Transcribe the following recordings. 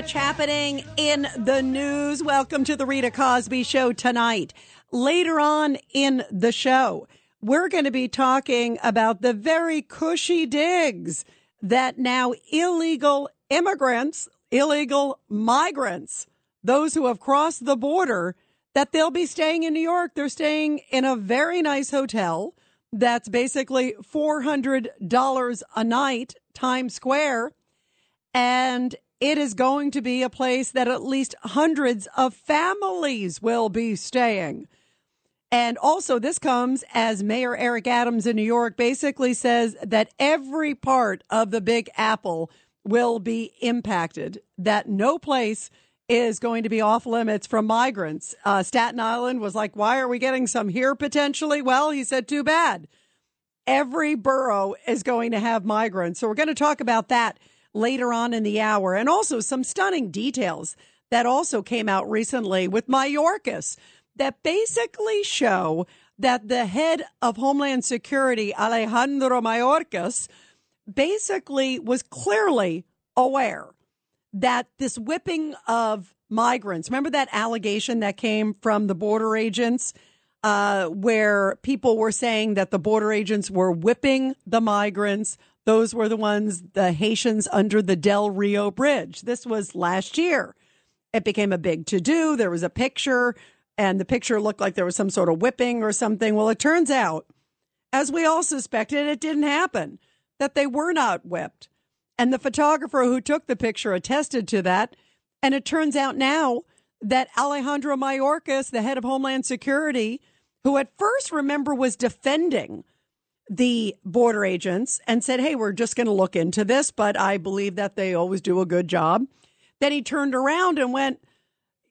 Much happening in the news. Welcome to the Rita Cosby Show tonight. Later on in the show, we're going to be talking about the very cushy digs that now illegal immigrants, illegal migrants, those who have crossed the border, that they'll be staying in New York. They're staying in a very nice hotel that's basically $400 a night, Times Square and it is going to be a place that at least hundreds of families will be staying. And also, this comes as Mayor Eric Adams in New York basically says that every part of the Big Apple will be impacted, that no place is going to be off limits from migrants. Uh, Staten Island was like, why are we getting some here potentially? Well, he said, too bad every borough is going to have migrants. So we're going to talk about that later on in the hour and also some stunning details that also came out recently with Mayorkas that basically show that the head of Homeland Security, Alejandro Mayorkas, basically was clearly aware that this whipping of migrants, remember that allegation that came from the border agents? uh, where people were saying that the border agents were whipping the migrants. Those were the ones, the Haitians under the Del Rio Bridge. This was last year. It became a big to do. There was a picture, and the picture looked like there was some sort of whipping or something. Well, it turns out, as we all suspected, it didn't happen, that they were not whipped. And the photographer who took the picture attested to that. And it turns out now that Alejandro Mayorkas, the head of Homeland Security, who at first, remember, was defending the border agents and said, Hey, we're just going to look into this, but I believe that they always do a good job. Then he turned around and went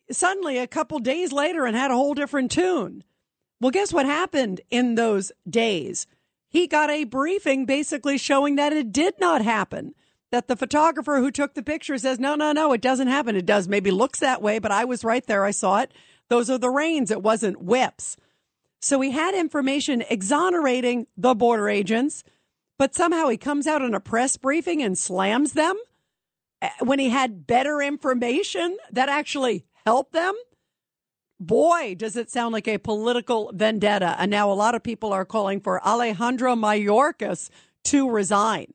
suddenly a couple days later and had a whole different tune. Well, guess what happened in those days? He got a briefing basically showing that it did not happen. That the photographer who took the picture says, no, no, no, it doesn't happen. It does maybe looks that way, but I was right there. I saw it. Those are the reins. It wasn't whips. So he had information exonerating the border agents, but somehow he comes out in a press briefing and slams them eh, when he had better information that actually helped them. Boy, does it sound like a political vendetta. And now a lot of people are calling for Alejandro Mayorkas to resign.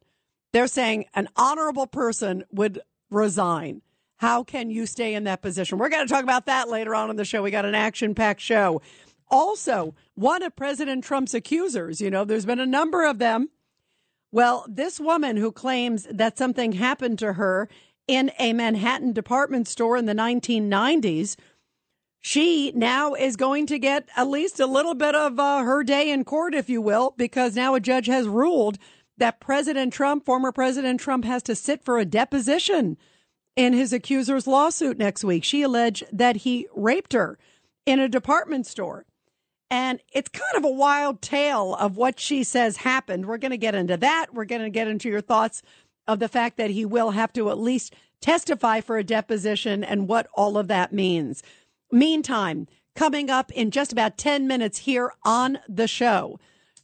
They're saying an honorable person would resign. How can you stay in that position? We're going to talk about that later on in the show. We got an action packed show. Also, one of President Trump's accusers, you know, there's been a number of them. Well, this woman who claims that something happened to her in a Manhattan department store in the 1990s, she now is going to get at least a little bit of uh, her day in court, if you will, because now a judge has ruled that President Trump, former President Trump, has to sit for a deposition in his accuser's lawsuit next week. She alleged that he raped her in a department store. And it's kind of a wild tale of what she says happened. We're going to get into that. We're going to get into your thoughts of the fact that he will have to at least testify for a deposition and what all of that means. Meantime, coming up in just about 10 minutes here on the show,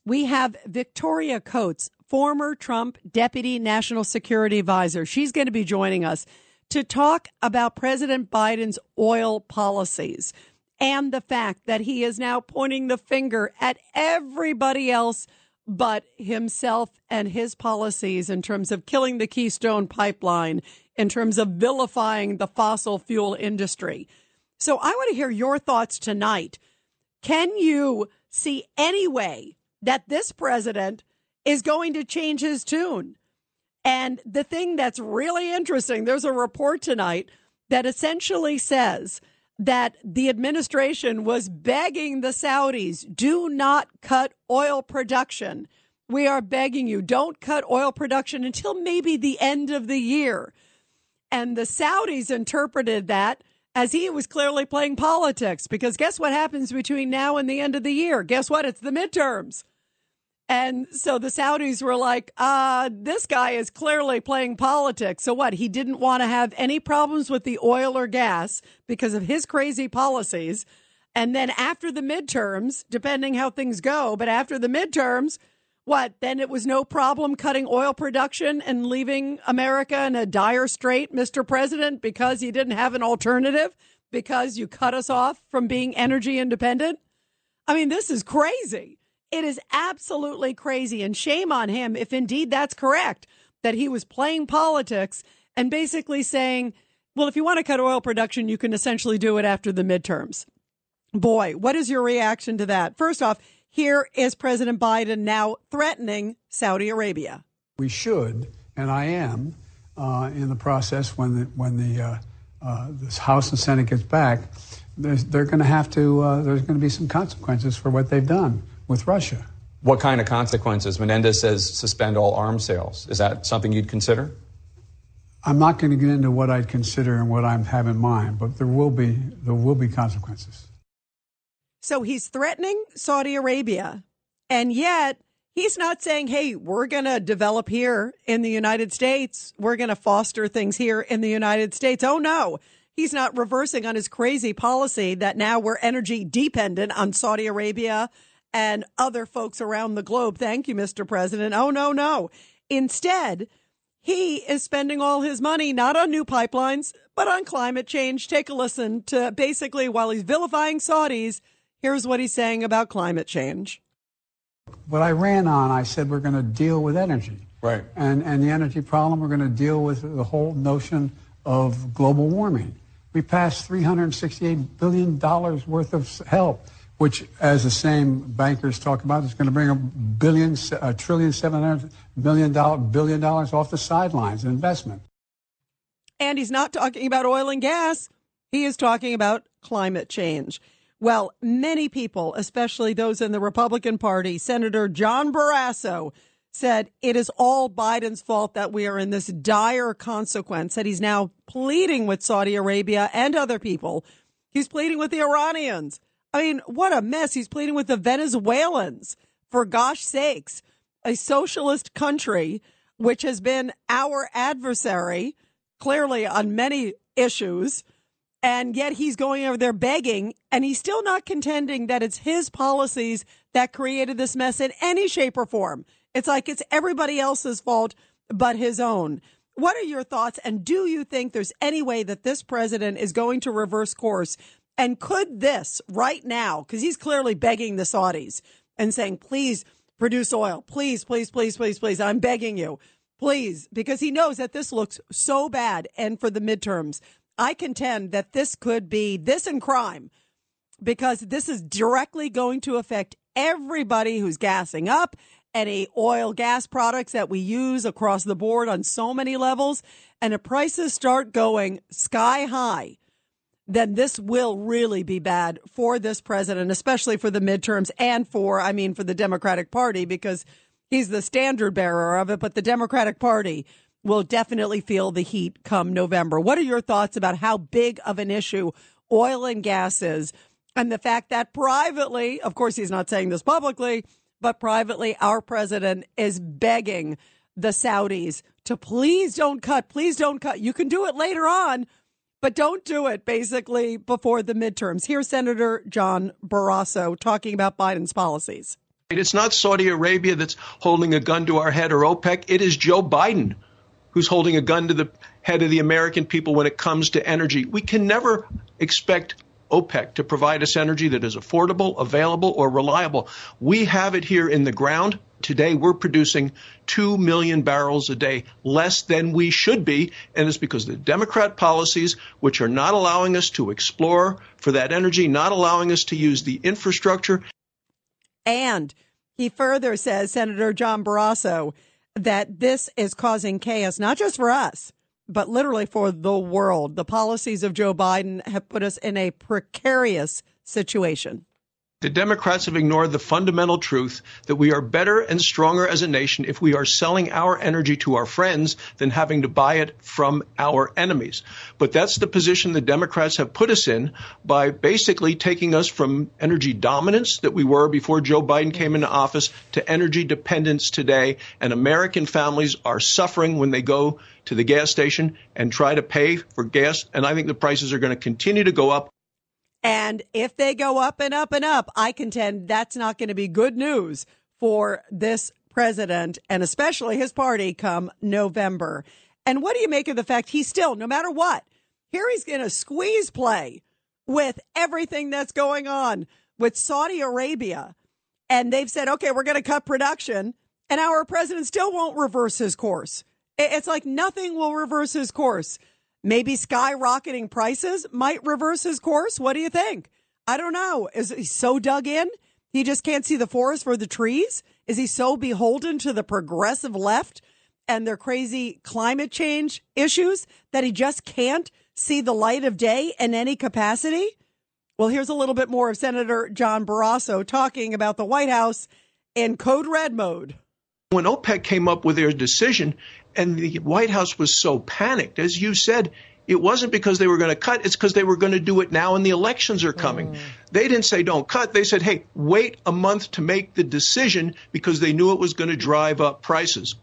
we have Victoria Coates, former Trump Deputy National Security Advisor. She's going to be joining us to talk about President Biden's oil policies and the fact that he is now pointing the finger at everybody else but himself and his policies in terms of killing the Keystone pipeline, in terms of vilifying the fossil fuel industry. So I want to hear your thoughts tonight. Can you see any way that this president is going to change his tune? And the thing that's really interesting, there's a report tonight that essentially says that the administration was begging the Saudis do not cut oil production. We are begging you, don't cut oil production until maybe the end of the year. And the Saudis interpreted that as he was clearly playing politics because guess what happens between now and the end of the year? Guess what? It's the midterms. And so the Saudis were like, uh, this guy is clearly playing politics. So what? He didn't want to have any problems with the oil or gas because of his crazy policies. And then after the midterms, depending how things go, but after the midterms, what? Then it was no problem cutting oil production and leaving America in a dire strait, Mr. President, because you didn't have an alternative, because you cut us off from being energy independent. I mean, this is crazy. It is absolutely crazy. And shame on him if indeed that's correct, that he was playing politics and basically saying, well, if you want to cut oil production, you can essentially do it after the midterms. Boy, what is your reaction to that? First off, here is President Biden now threatening Saudi Arabia. We should, and I am, uh, in the process when the, when the uh, uh, this House and Senate gets back, they're going to have to. Uh, there's going to be some consequences for what they've done with Russia. What kind of consequences? Menendez says suspend all arms sales. Is that something you'd consider? I'm not going to get into what I'd consider and what I have in mind, but there will be there will be consequences. So he's threatening Saudi Arabia, and yet he's not saying, "Hey, we're going to develop here in the United States. We're going to foster things here in the United States." Oh no. He's not reversing on his crazy policy that now we're energy dependent on Saudi Arabia and other folks around the globe. Thank you, Mr. President. Oh, no, no. Instead, he is spending all his money not on new pipelines, but on climate change. Take a listen to basically while he's vilifying Saudis, here's what he's saying about climate change. What I ran on, I said we're going to deal with energy. Right. And, and the energy problem, we're going to deal with the whole notion of global warming. We passed $368 billion worth of help which, as the same bankers talk about, is going to bring a billion, a trillion, seven hundred million dollar, billion dollars off the sidelines in investment. And he's not talking about oil and gas. He is talking about climate change. Well, many people, especially those in the Republican Party, Senator John Barrasso said it is all Biden's fault that we are in this dire consequence, that he's now pleading with Saudi Arabia and other people. He's pleading with the Iranians I mean, what a mess. He's pleading with the Venezuelans, for gosh sakes, a socialist country, which has been our adversary, clearly on many issues. And yet he's going over there begging, and he's still not contending that it's his policies that created this mess in any shape or form. It's like it's everybody else's fault but his own. What are your thoughts? And do you think there's any way that this president is going to reverse course and could this right now, because he's clearly begging the Saudis and saying, please produce oil, please, please, please, please, please, I'm begging you, please, because he knows that this looks so bad. And for the midterms, I contend that this could be this and crime because this is directly going to affect everybody who's gassing up any oil gas products that we use across the board on so many levels. And if prices start going sky high then this will really be bad for this president, especially for the midterms and for, I mean, for the Democratic Party, because he's the standard bearer of it. But the Democratic Party will definitely feel the heat come November. What are your thoughts about how big of an issue oil and gas is? And the fact that privately, of course, he's not saying this publicly, but privately, our president is begging the Saudis to please don't cut, please don't cut. You can do it later on but don't do it basically before the midterms. Here's Senator John Barrasso talking about Biden's policies. It's not Saudi Arabia that's holding a gun to our head or OPEC. It is Joe Biden who's holding a gun to the head of the American people when it comes to energy. We can never expect OPEC to provide us energy that is affordable, available, or reliable. We have it here in the ground. Today, we're producing 2 million barrels a day, less than we should be. And it's because the Democrat policies, which are not allowing us to explore for that energy, not allowing us to use the infrastructure. And he further says, Senator John Barrasso, that this is causing chaos, not just for us, but literally for the world. The policies of Joe Biden have put us in a precarious situation. The Democrats have ignored the fundamental truth that we are better and stronger as a nation if we are selling our energy to our friends than having to buy it from our enemies. But that's the position the Democrats have put us in by basically taking us from energy dominance that we were before Joe Biden came into office to energy dependence today. And American families are suffering when they go to the gas station and try to pay for gas. And I think the prices are going to continue to go up. And if they go up and up and up, I contend that's not going to be good news for this president and especially his party come November. And what do you make of the fact he's still, no matter what, here he's going to squeeze play with everything that's going on with Saudi Arabia. And they've said, okay, we're going to cut production. And our president still won't reverse his course. It's like nothing will reverse his course. Maybe skyrocketing prices might reverse his course. What do you think? I don't know. Is he so dug in? He just can't see the forest for the trees? Is he so beholden to the progressive left and their crazy climate change issues that he just can't see the light of day in any capacity? Well, here's a little bit more of Senator John Barrasso talking about the White House in code red mode. When OPEC came up with their decision, and the White House was so panicked. As you said, it wasn't because they were going to cut, it's because they were going to do it now and the elections are coming. Mm. They didn't say don't cut. They said, hey, wait a month to make the decision because they knew it was going to drive up prices.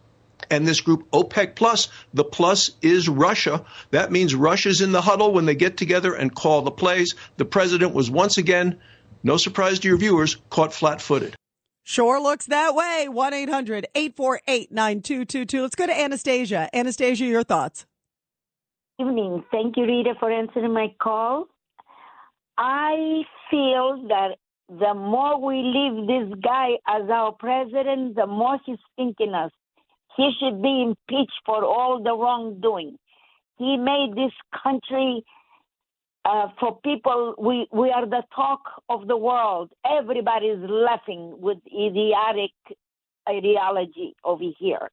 And this group, OPEC Plus, the plus is Russia. That means Russia's in the huddle when they get together and call the plays. The president was once again, no surprise to your viewers, caught flat footed. Sure looks that way. 1 800 848 9222. Let's go to Anastasia. Anastasia, your thoughts. Evening. Thank you, Rita, for answering my call. I feel that the more we leave this guy as our president, the more he's thinking us. He should be impeached for all the wrongdoing. He made this country uh, for people, we, we are the talk of the world. Everybody is laughing with idiotic ideology over here.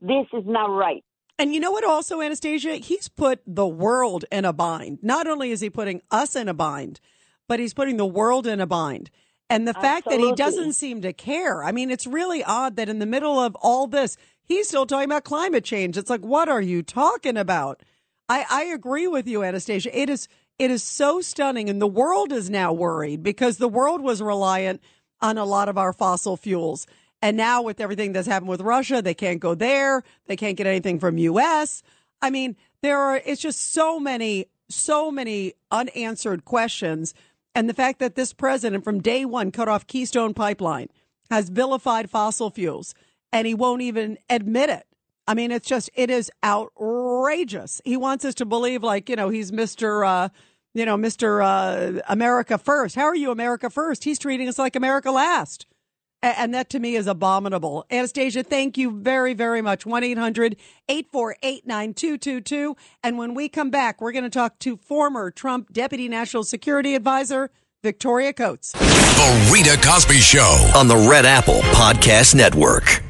This is not right. And you know what, also, Anastasia? He's put the world in a bind. Not only is he putting us in a bind, but he's putting the world in a bind. And the fact Absolutely. that he doesn't seem to care. I mean, it's really odd that in the middle of all this, he's still talking about climate change. It's like, what are you talking about? I, I agree with you, Anastasia. It is it is so stunning. And the world is now worried because the world was reliant on a lot of our fossil fuels. And now with everything that's happened with Russia, they can't go there. They can't get anything from US. I mean, there are, it's just so many, so many unanswered questions. And the fact that this president from day one cut off Keystone Pipeline has vilified fossil fuels and he won't even admit it. I mean, it's just, it is outrageous. He wants us to believe like, you know, he's Mr. Uh, you know, Mr. Uh, America first. How are you America first? He's treating us like America last. And that to me is abominable. Anastasia, thank you very, very much. 1 800 848 9222. And when we come back, we're going to talk to former Trump Deputy National Security Advisor, Victoria Coates. The Rita Cosby Show on the Red Apple Podcast Network.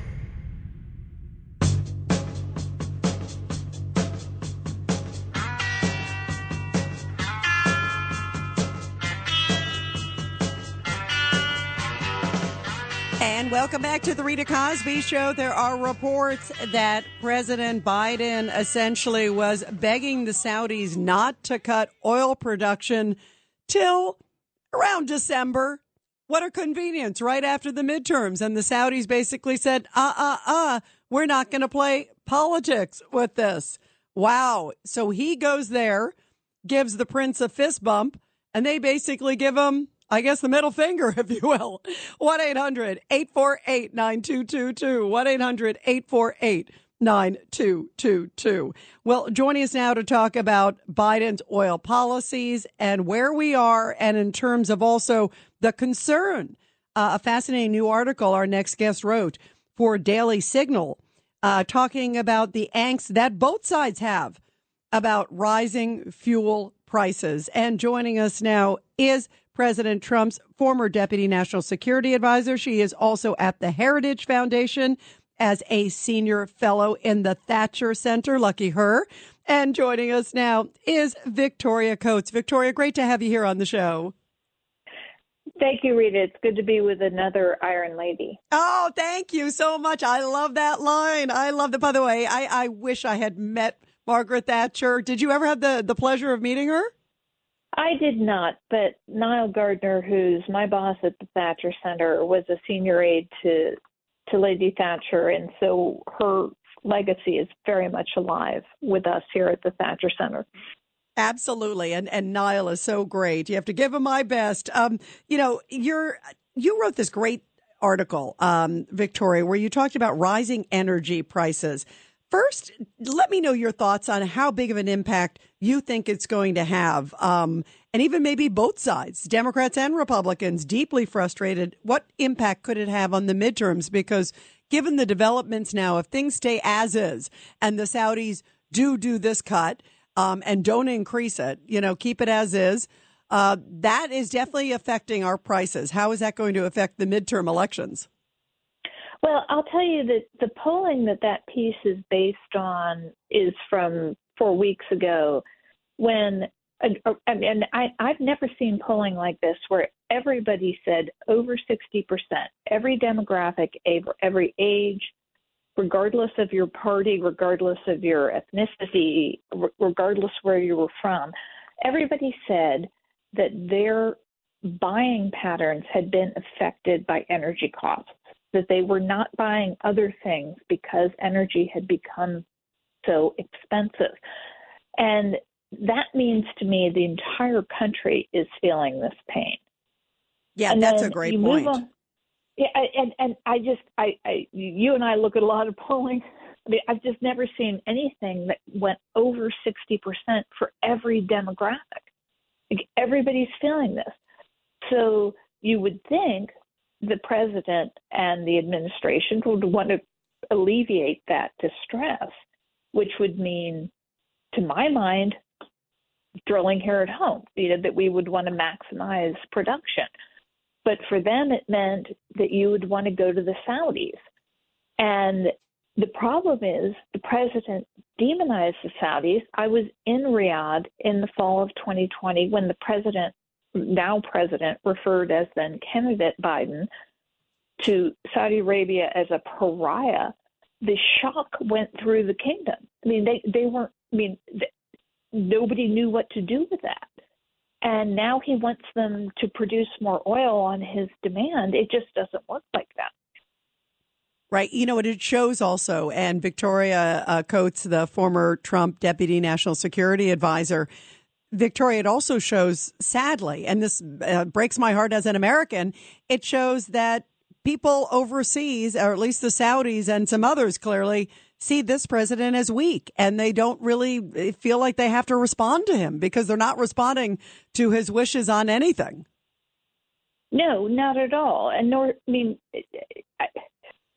Welcome back to the Rita Cosby Show. There are reports that President Biden essentially was begging the Saudis not to cut oil production till around December. What a convenience, right after the midterms. And the Saudis basically said, uh uh uh, we're not going to play politics with this. Wow. So he goes there, gives the prince a fist bump, and they basically give him I guess the middle finger, if you will. 1 800 848 9222. 1 800 848 9222. Well, joining us now to talk about Biden's oil policies and where we are, and in terms of also the concern. Uh, a fascinating new article our next guest wrote for Daily Signal, uh, talking about the angst that both sides have about rising fuel prices. And joining us now is President Trump's former deputy national security advisor. She is also at the Heritage Foundation as a senior fellow in the Thatcher Center. Lucky her. And joining us now is Victoria Coates. Victoria, great to have you here on the show. Thank you, Rita. It's good to be with another Iron Lady. Oh, thank you so much. I love that line. I love that. By the way, I, I wish I had met Margaret Thatcher. Did you ever have the, the pleasure of meeting her? I did not, but Nile Gardiner, who's my boss at the Thatcher Center, was a senior aide to to Lady Thatcher, and so her legacy is very much alive with us here at the Thatcher Center. Absolutely, and and Nile is so great. You have to give him my best. Um, you know, you're you wrote this great article, um, Victoria, where you talked about rising energy prices. First, let me know your thoughts on how big of an impact you think it's going to have. Um, and even maybe both sides, Democrats and Republicans, deeply frustrated. What impact could it have on the midterms? Because given the developments now, if things stay as is and the Saudis do do this cut um, and don't increase it, you know, keep it as is, uh, that is definitely affecting our prices. How is that going to affect the midterm elections? Well, I'll tell you that the polling that that piece is based on is from four weeks ago when and uh, I, I've never seen polling like this where everybody said over 60%, every demographic, every age, regardless of your party, regardless of your ethnicity, regardless where you were from, everybody said that their buying patterns had been affected by energy costs that they were not buying other things because energy had become so expensive. And that means to me the entire country is feeling this pain. Yeah, and that's a great point. On, yeah, and and I just I, I you and I look at a lot of polling. I mean, I've just never seen anything that went over sixty percent for every demographic. Like everybody's feeling this. So you would think the president and the administration would want to alleviate that distress, which would mean, to my mind, drilling here at home, you know, that we would want to maximize production. But for them, it meant that you would want to go to the Saudis. And the problem is the president demonized the Saudis. I was in Riyadh in the fall of 2020 when the president now president, referred as then candidate Biden, to Saudi Arabia as a pariah, the shock went through the kingdom. I mean, they they weren't. I mean, nobody knew what to do with that. And now he wants them to produce more oil on his demand. It just doesn't work like that. Right. You know what it shows also, and Victoria uh, Coates, the former Trump deputy national security advisor, Victoria, it also shows, sadly, and this uh, breaks my heart as an American, it shows that people overseas, or at least the Saudis and some others clearly, see this president as weak and they don't really eh, feel like they have to respond to him because they're not responding to his wishes on anything. No, not at all. And nor, I mean, eh, eh, I,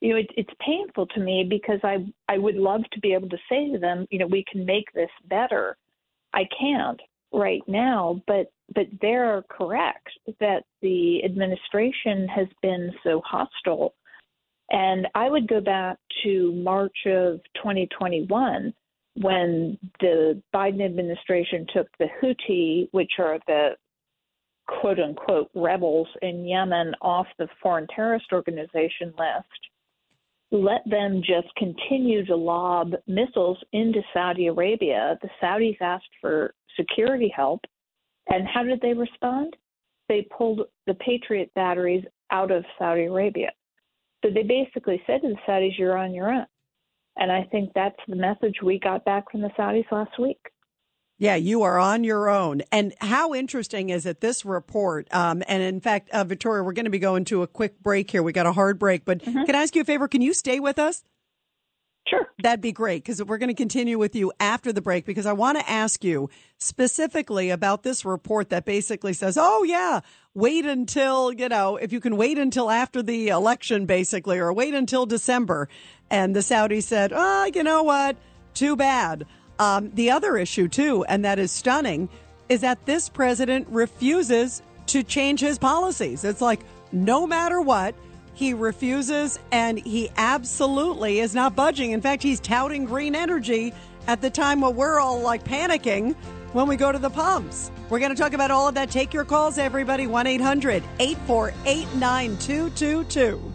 you know, it, it's painful to me because I I would love to be able to say to them, you know, we can make this better. I can't right now, but but they're correct that the administration has been so hostile. And I would go back to March of 2021 when the Biden administration took the Houthi, which are the quote unquote rebels in Yemen, off the foreign terrorist organization list, let them just continue to lob missiles into Saudi Arabia. The Saudis asked for security help. And how did they respond? They pulled the Patriot batteries out of Saudi Arabia. So they basically said to the Saudis, you're on your own. And I think that's the message we got back from the Saudis last week. Yeah, you are on your own. And how interesting is it, this report? Um, and in fact, uh, Victoria, we're going to be going to a quick break here. We got a hard break, but mm-hmm. can I ask you a favor? Can you stay with us? Sure. That'd be great because we're going to continue with you after the break because I want to ask you specifically about this report that basically says, oh, yeah, wait until, you know, if you can wait until after the election, basically, or wait until December. And the Saudis said, oh, you know what? Too bad. Um, the other issue, too, and that is stunning, is that this president refuses to change his policies. It's like, no matter what, he refuses and he absolutely is not budging. In fact, he's touting green energy at the time when we're all like panicking when we go to the pumps. We're going to talk about all of that. Take your calls, everybody. 1 800 848 9222.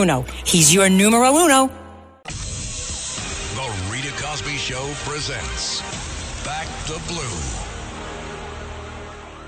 He's your numero uno. The Rita Cosby Show presents Back the Blue.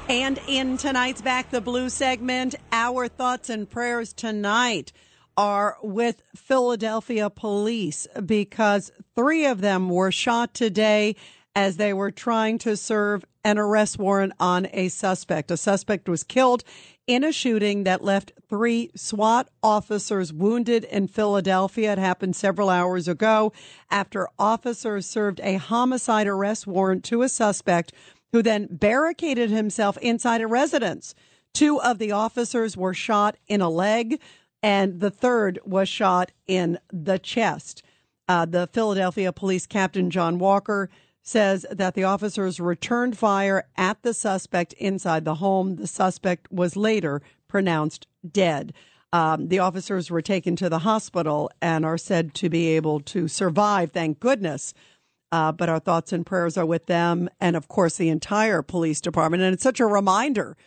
And in tonight's Back the Blue segment, our thoughts and prayers tonight are with Philadelphia police because three of them were shot today as they were trying to serve an arrest warrant on a suspect. A suspect was killed in a shooting that left three SWAT officers wounded in Philadelphia. It happened several hours ago after officers served a homicide arrest warrant to a suspect who then barricaded himself inside a residence. Two of the officers were shot in a leg, and the third was shot in the chest. Uh, the Philadelphia police captain, John Walker, says that the officers returned fire at the suspect inside the home. The suspect was later pronounced dead. Um, the officers were taken to the hospital and are said to be able to survive, thank goodness. Uh, but our thoughts and prayers are with them and, of course, the entire police department. And it's such a reminder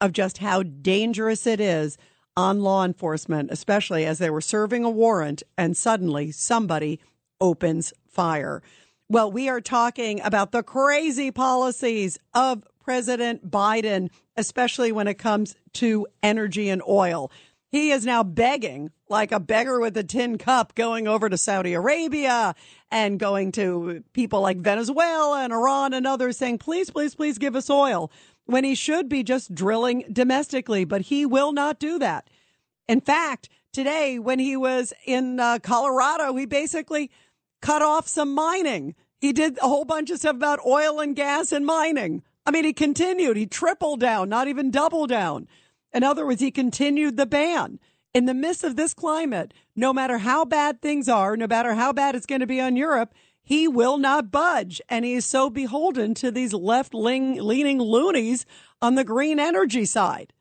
of just how dangerous it is on law enforcement, especially as they were serving a warrant and suddenly somebody opens fire. Well, we are talking about the crazy policies of President Biden, especially when it comes to energy and oil. He is now begging, like a beggar with a tin cup, going over to Saudi Arabia and going to people like Venezuela and Iran and others saying, please, please, please give us oil when he should be just drilling domestically, but he will not do that. In fact, today when he was in uh, Colorado, he basically cut off some mining. He did a whole bunch of stuff about oil and gas and mining. I mean, he continued, he tripled down, not even double down. In other words, he continued the ban. In the midst of this climate, no matter how bad things are, no matter how bad it's going to be on Europe, he will not budge. And he is so beholden to these left leaning loonies on the green energy side.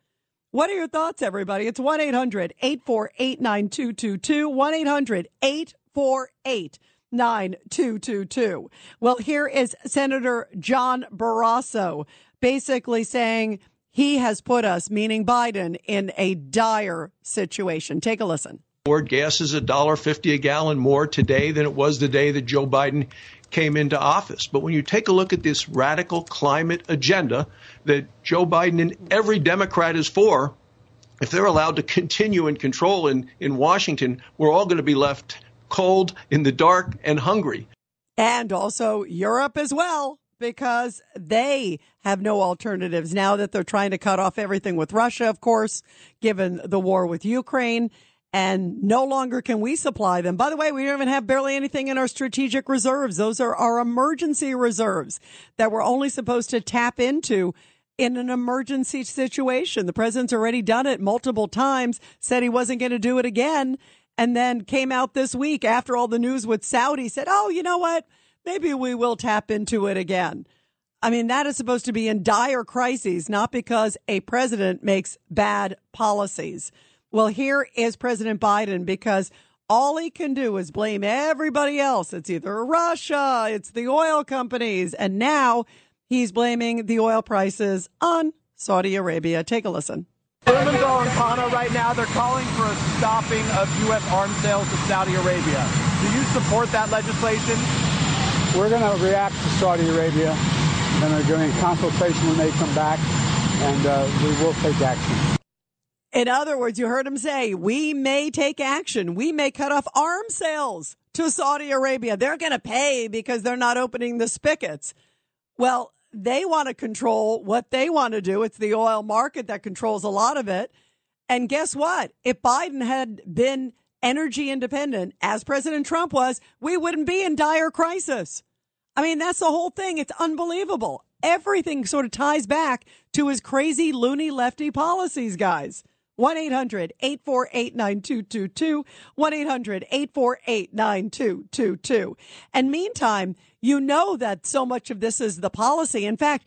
What are your thoughts, everybody? It's 1 800 848 9222. 1 800 848 9222. Well, here is Senator John Barrasso basically saying he has put us, meaning Biden, in a dire situation. Take a listen. Ford gas is a dollar fifty a gallon more today than it was the day that Joe Biden came into office. But when you take a look at this radical climate agenda that Joe Biden and every Democrat is for, if they're allowed to continue in control in, in Washington, we're all going to be left cold in the dark and hungry. And also Europe as well, because they have no alternatives now that they're trying to cut off everything with Russia, of course, given the war with Ukraine. And no longer can we supply them. By the way, we don't even have barely anything in our strategic reserves. Those are our emergency reserves that we're only supposed to tap into in an emergency situation. The president's already done it multiple times, said he wasn't going to do it again and then came out this week after all the news with Saudi said, oh, you know what? Maybe we will tap into it again. I mean, that is supposed to be in dire crises, not because a president makes bad policies. Well, here is President Biden because all he can do is blame everybody else. It's either Russia, it's the oil companies, and now he's blaming the oil prices on Saudi Arabia. Take a listen. Blumenthal and Khanna right now, they're calling for a stopping of U.S. arms sales to Saudi Arabia. Do you support that legislation? We're going to react to Saudi Arabia, and they're doing consultation when they come back, and uh, we will take action. In other words, you heard him say, we may take action. We may cut off arms sales to Saudi Arabia. They're going to pay because they're not opening the spigots. Well, they want to control what they want to do. It's the oil market that controls a lot of it. And guess what? If Biden had been energy independent, as President Trump was, we wouldn't be in dire crisis. I mean, that's the whole thing. It's unbelievable. Everything sort of ties back to his crazy, loony, lefty policies, guys. 1 800 848 9222. 1 800 848 9222. And meantime, you know that so much of this is the policy. In fact,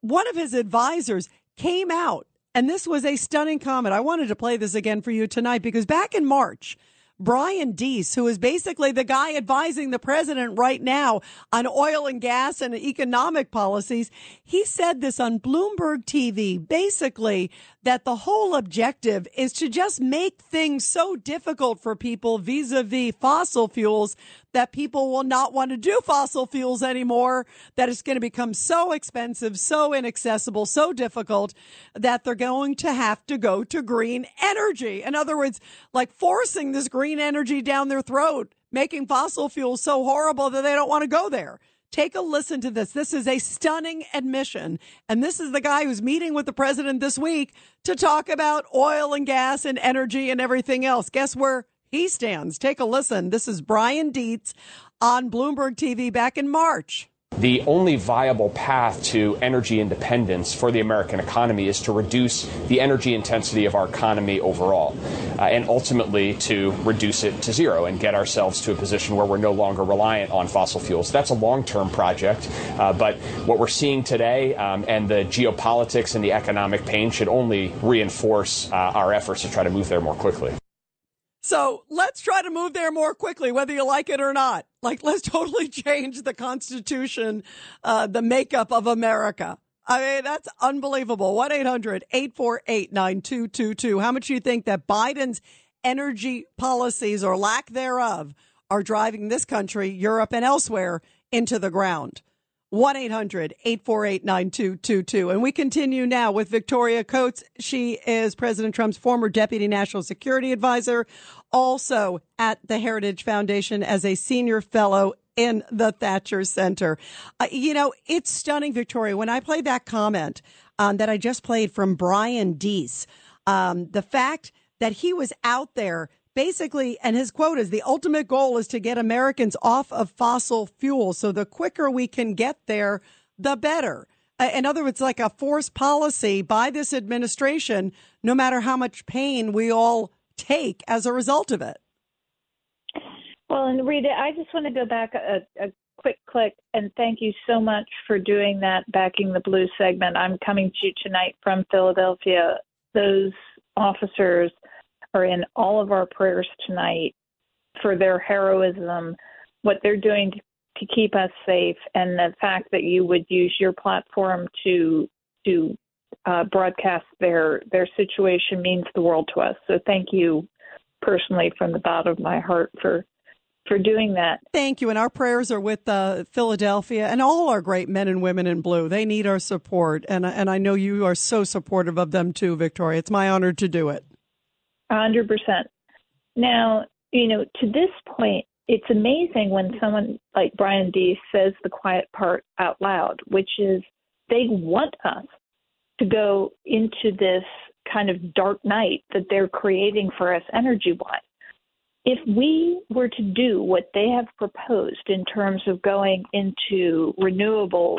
one of his advisors came out, and this was a stunning comment. I wanted to play this again for you tonight because back in March, Brian Deese, who is basically the guy advising the president right now on oil and gas and economic policies, he said this on Bloomberg TV, basically that the whole objective is to just make things so difficult for people vis-a-vis fossil fuels that people will not want to do fossil fuels anymore, that it's going to become so expensive, so inaccessible, so difficult that they're going to have to go to green energy. In other words, like forcing this green energy down their throat, making fossil fuels so horrible that they don't want to go there. Take a listen to this. This is a stunning admission. And this is the guy who's meeting with the president this week to talk about oil and gas and energy and everything else. Guess where he stands. Take a listen. This is Brian Deese on Bloomberg TV back in March. The only viable path to energy independence for the American economy is to reduce the energy intensity of our economy overall, uh, and ultimately to reduce it to zero and get ourselves to a position where we're no longer reliant on fossil fuels. That's a long term project, uh, but what we're seeing today um, and the geopolitics and the economic pain should only reinforce uh, our efforts to try to move there more quickly. So let's try to move there more quickly, whether you like it or not. Like, let's totally change the Constitution, uh, the makeup of America. I mean, that's unbelievable. 1 800 848 9222. How much do you think that Biden's energy policies or lack thereof are driving this country, Europe, and elsewhere into the ground? 1 800 848 9222. And we continue now with Victoria Coates. She is President Trump's former deputy national security advisor, also at the Heritage Foundation as a senior fellow in the Thatcher Center. Uh, you know, it's stunning, Victoria. When I played that comment um, that I just played from Brian Deese, um, the fact that he was out there basically, and his quote is the ultimate goal is to get Americans off of fossil fuel. So the quicker we can get there, the better. Uh, in other words, like a forced policy by this administration, no matter how much pain we all take as a result of it. Well, and Rita, I just want to go back a, a quick click and thank you so much for doing that backing the blue segment. I'm coming to you tonight from Philadelphia. Those officers are in all of our prayers tonight for their heroism, what they're doing to, to keep us safe, and the fact that you would use your platform to to uh, broadcast their their situation means the world to us. So thank you personally from the bottom of my heart for for doing that. Thank you. And our prayers are with uh, Philadelphia and all our great men and women in blue. They need our support. And, and I know you are so supportive of them too, Victoria. It's my honor to do it. 100%. Now, you know, to this point, it's amazing when someone like Brian Deese says the quiet part out loud, which is they want us to go into this kind of dark night that they're creating for us energy wise. If we were to do what they have proposed in terms of going into renewables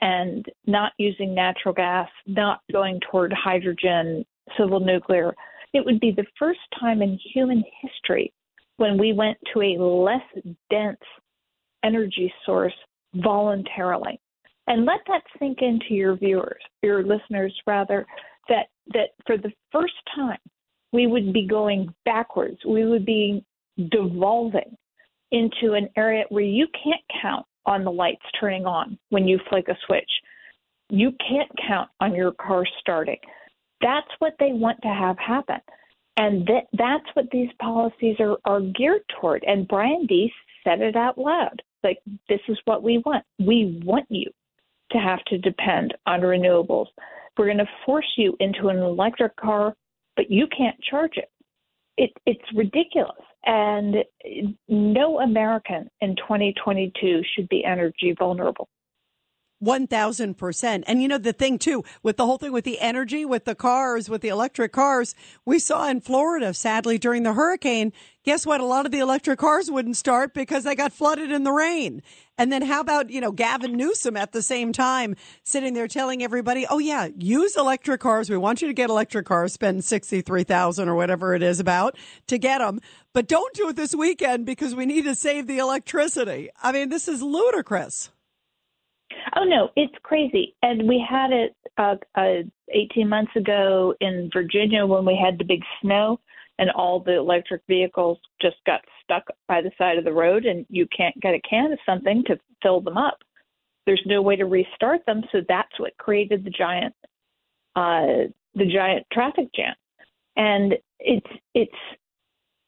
and not using natural gas, not going toward hydrogen, civil nuclear, it would be the first time in human history when we went to a less dense energy source voluntarily. And let that sink into your viewers, your listeners rather, that that for the first time we would be going backwards. We would be devolving into an area where you can't count on the lights turning on when you flick a switch. You can't count on your car starting. That's what they want to have happen. And that, that's what these policies are, are geared toward. And Brian Deese said it out loud. Like, this is what we want. We want you to have to depend on renewables. We're going to force you into an electric car, but you can't charge it. it it's ridiculous. And no American in 2022 should be energy vulnerable. 1000%. And you know, the thing too, with the whole thing with the energy, with the cars, with the electric cars, we saw in Florida, sadly, during the hurricane, guess what? A lot of the electric cars wouldn't start because they got flooded in the rain. And then how about, you know, Gavin Newsom at the same time sitting there telling everybody, oh yeah, use electric cars. We want you to get electric cars, spend 63,000 or whatever it is about to get them. But don't do it this weekend because we need to save the electricity. I mean, this is ludicrous. Oh no, it's crazy. And we had it uh, uh, 18 months ago in Virginia when we had the big snow, and all the electric vehicles just got stuck by the side of the road, and you can't get a can of something to fill them up. There's no way to restart them, so that's what created the giant, uh, the giant traffic jam. And it's it's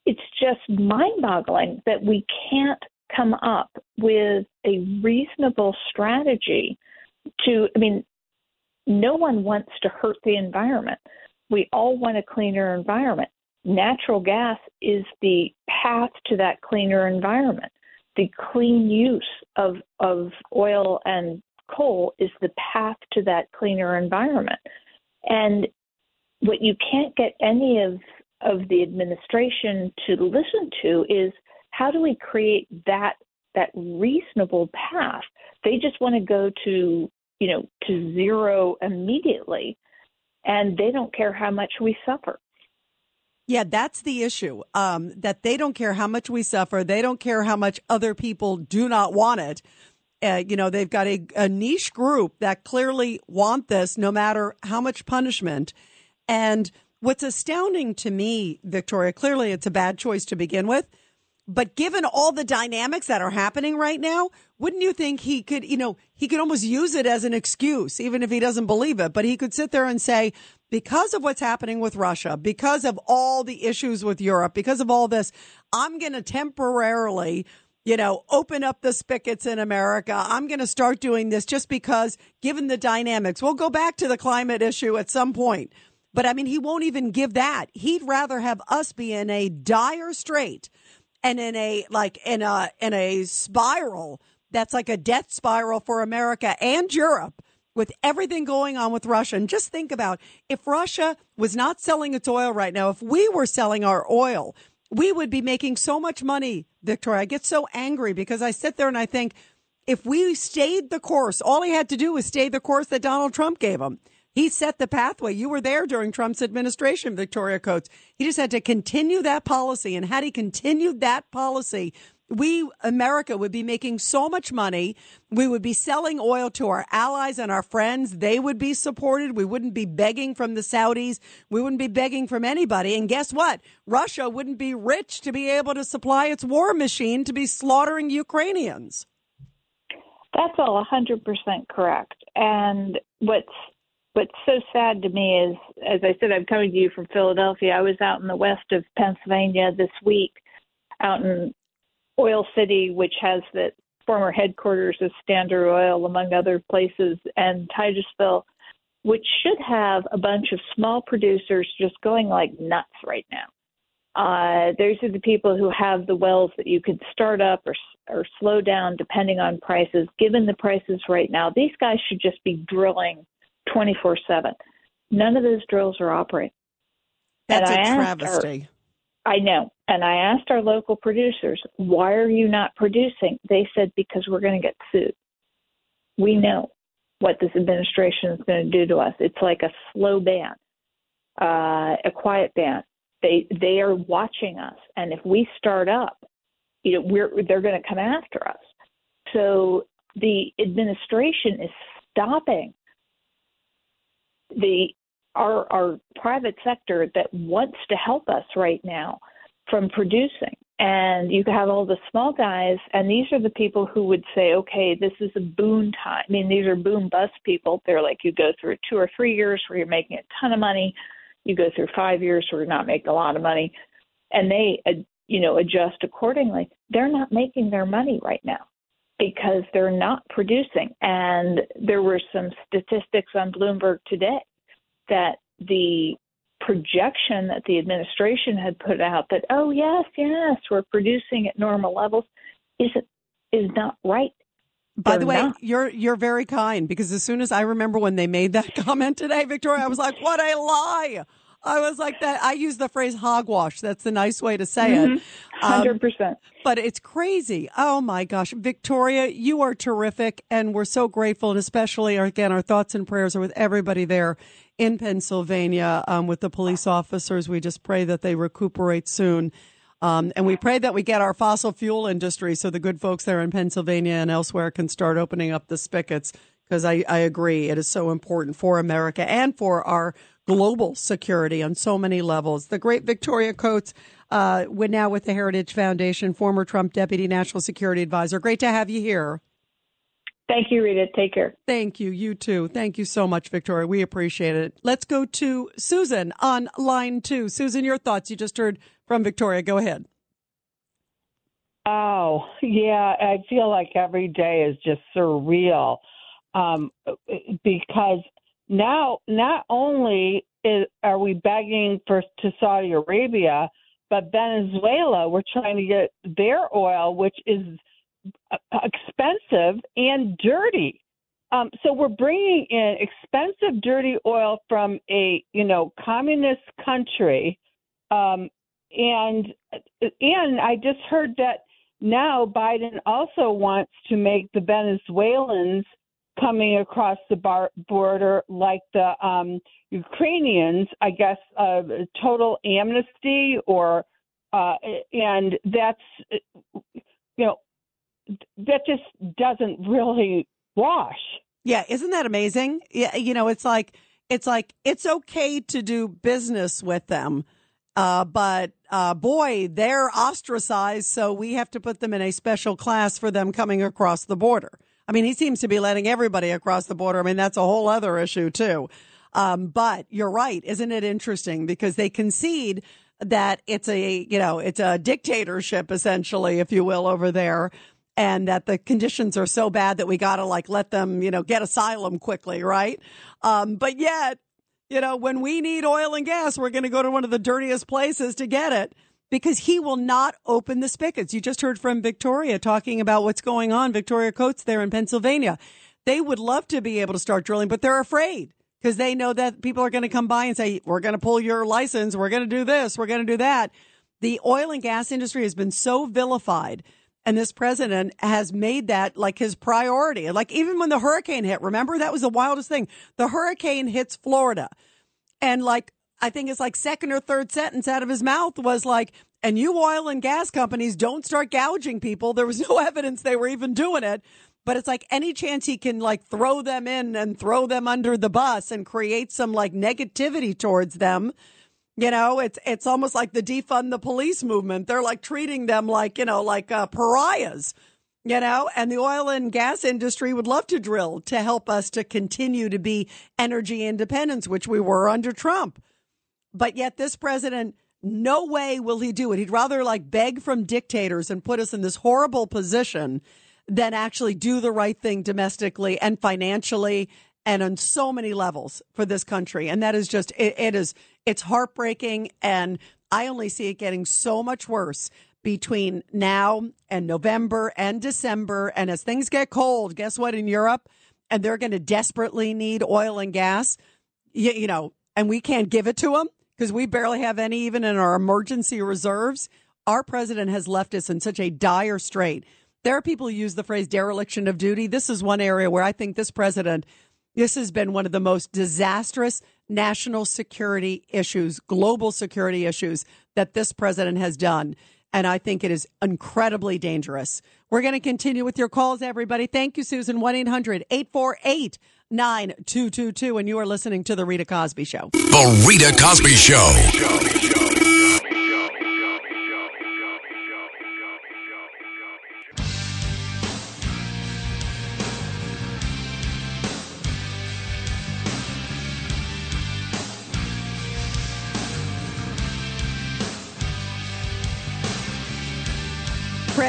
it's just mind-boggling that we can't come up with a reasonable strategy to, I mean, no one wants to hurt the environment. We all want a cleaner environment. Natural gas is the path to that cleaner environment. The clean use of, of oil and coal is the path to that cleaner environment. And what you can't get any of of the administration to listen to is how do we create that that reasonable path? They just want to go to you know to zero immediately, and they don't care how much we suffer. Yeah, that's the issue. Um, that they don't care how much we suffer. They don't care how much other people do not want it. Uh, you know, they've got a, a niche group that clearly want this no matter how much punishment. And what's astounding to me, Victoria, clearly it's a bad choice to begin with. But given all the dynamics that are happening right now, wouldn't you think he could, you know, he could almost use it as an excuse, even if he doesn't believe it, but he could sit there and say, because of what's happening with Russia, because of all the issues with Europe, because of all this, I'm going to temporarily, you know, open up the spigots in America. I'm going to start doing this just because given the dynamics, we'll go back to the climate issue at some point. But I mean, he won't even give that. He'd rather have us be in a dire strait and in a like in a in a spiral that's like a death spiral for America and Europe with everything going on with Russia. And just think about if Russia was not selling its oil right now, if we were selling our oil, we would be making so much money, Victoria. I get so angry because I sit there and I think if we stayed the course, all he had to do was stay the course that Donald Trump gave him. He set the pathway. You were there during Trump's administration, Victoria Coates. He just had to continue that policy. And had he continued that policy, we, America, would be making so much money. We would be selling oil to our allies and our friends. They would be supported. We wouldn't be begging from the Saudis. We wouldn't be begging from anybody. And guess what? Russia wouldn't be rich to be able to supply its war machine to be slaughtering Ukrainians. That's all 100% correct. And what's what's so sad to me is, as I said, I'm coming to you from Philadelphia. I was out in the west of Pennsylvania this week, out in Oil City, which has the former headquarters of Standard Oil, among other places, and Titusville, which should have a bunch of small producers just going like nuts right now. Uh, those are the people who have the wells that you could start up or or slow down depending on prices. Given the prices right now, these guys should just be drilling 24 7. None of those drills are operating. That's a travesty. Our, I know. And I asked our local producers, why are you not producing? They said, because we're going to get sued. We know what this administration is going to do to us. It's like a slow ban, uh, a quiet ban. They they are watching us, and if we start up, you know, we're they're going to come after us. So the administration is stopping the our our private sector that wants to help us right now from producing and you have all the small guys, and these are the people who would say, okay, this is a boom time. I mean, these are boom bust people. They're like, you go through two or three years where you're making a ton of money, you go through five years where you're not making a lot of money, and they, uh, you know, adjust accordingly. They're not making their money right now because they're not producing. And there were some statistics on Bloomberg today that the projection that the administration had put out that oh yes yes we're producing at normal levels is is not right by They're the way, not. you're you're very kind because as soon as I remember when they made that comment today, Victoria, I was like, "What a lie!" I was like that. I use the phrase hogwash. That's the nice way to say it. Mhm. 100%. but it's crazy. Oh my gosh. Victoria, you are terrific. And we're so grateful. And especially, again, our thoughts and prayers are with everybody there in Pennsylvania um, with the police officers. We just pray that they recuperate soon. Um, and we pray that we get our fossil fuel industry so the good folks there in Pennsylvania and elsewhere can start opening up the spigots because I, I agree it is so important for America and for our global security on so many levels. The great Victoria Coates, uh, with now with the Heritage Foundation, former Trump Deputy National Security Advisor. Great to have you here. Thank you, Rita. Take care. Thank you. You too. Thank you so much, Victoria. We appreciate it. Let's go to Susan on line two. Susan, your thoughts. You just heard from Victoria. Go ahead. Oh, yeah. I feel like every day is just surreal um, because now not only is, are we begging for to Saudi Arabia, but Venezuela, we're trying to get their oil, which is expensive and dirty. Um, so we're bringing in expensive, dirty oil from a you know communist country, um, and and I just heard that now Biden also wants to make the Venezuelans coming across the bar- border like the um, Ukrainians, I guess, uh, total amnesty or uh, and that's you know that just doesn't really wash. Yeah, isn't that amazing? Yeah, you know, it's like it's like it's okay to do business with them. Uh, but uh, boy, they're ostracized, so we have to put them in a special class for them coming across the border. I mean, he seems to be letting everybody across the border. I mean, that's a whole other issue too. Um, but you're right. Isn't it interesting? Because they concede that it's a, you know, it's a dictatorship essentially, if you will, over there. And that the conditions are so bad that we got to like let them, you know, get asylum quickly, right? Um, but yet, you know, when we need oil and gas, we're going to go to one of the dirtiest places to get it because he will not open the spigots. You just heard from Victoria talking about what's going on, Victoria Coates there in Pennsylvania. They would love to be able to start drilling, but they're afraid because they know that people are going to come by and say, we're going to pull your license. We're going to do this. We're going to do that. The oil and gas industry has been so vilified. And this president has made that like his priority. Like even when the hurricane hit, remember that was the wildest thing. The hurricane hits Florida and like I think it's like second or third sentence out of his mouth was like, and you oil and gas companies don't start gouging people. There was no evidence they were even doing it. But it's like any chance he can like throw them in and throw them under the bus and create some like negativity towards them. You know, it's it's almost like the defund the police movement. They're like treating them like, you know, like uh, pariahs. You know, and the oil and gas industry would love to drill to help us to continue to be energy independence, which we were under Trump. But yet this president, no way will he do it. He'd rather like beg from dictators and put us in this horrible position than actually do the right thing domestically and financially and on so many levels for this country. And that is just, it, it is, it's heartbreaking. And I only see it getting so much worse between now and November and December. And as things get cold, guess what? In Europe, and they're going to desperately need oil and gas, you, you know, and we can't give it to them because we barely have any even in our emergency reserves. Our president has left us in such a dire strait. There are people who use the phrase dereliction of duty. This is one area where I think this president, this has been one of the most disastrous national security issues, global security issues that this president has done. And I think it is incredibly dangerous. We're going to continue with your calls, everybody. Thank you, Susan. 1 800 848 9222. And you are listening to The Rita Cosby Show. The Rita Cosby Show.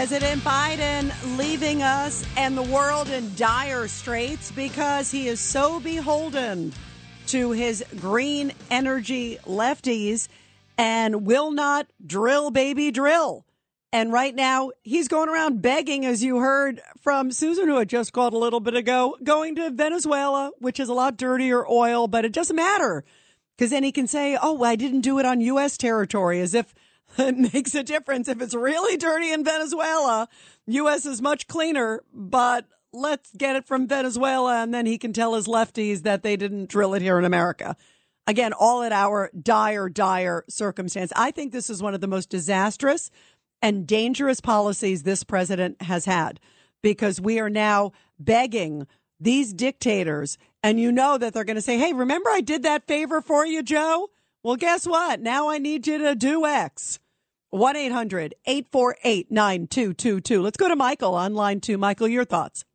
President Biden leaving us and the world in dire straits because he is so beholden to his green energy lefties and will not drill, baby, drill. And right now, he's going around begging, as you heard from Susan, who had just called a little bit ago, going to Venezuela, which is a lot dirtier oil, but it doesn't matter because then he can say, oh, I didn't do it on U.S. territory, as if it makes a difference. If it's really dirty in Venezuela, U.S. is much cleaner, but let's get it from Venezuela. And then he can tell his lefties that they didn't drill it here in America. Again, all at our dire, dire circumstance. I think this is one of the most disastrous and dangerous policies this president has had because we are now begging these dictators. And you know that they're going to say, Hey, remember I did that favor for you, Joe? Well, guess what? Now I need you to do X. 1 800 848 9222. Let's go to Michael on line two. Michael, your thoughts.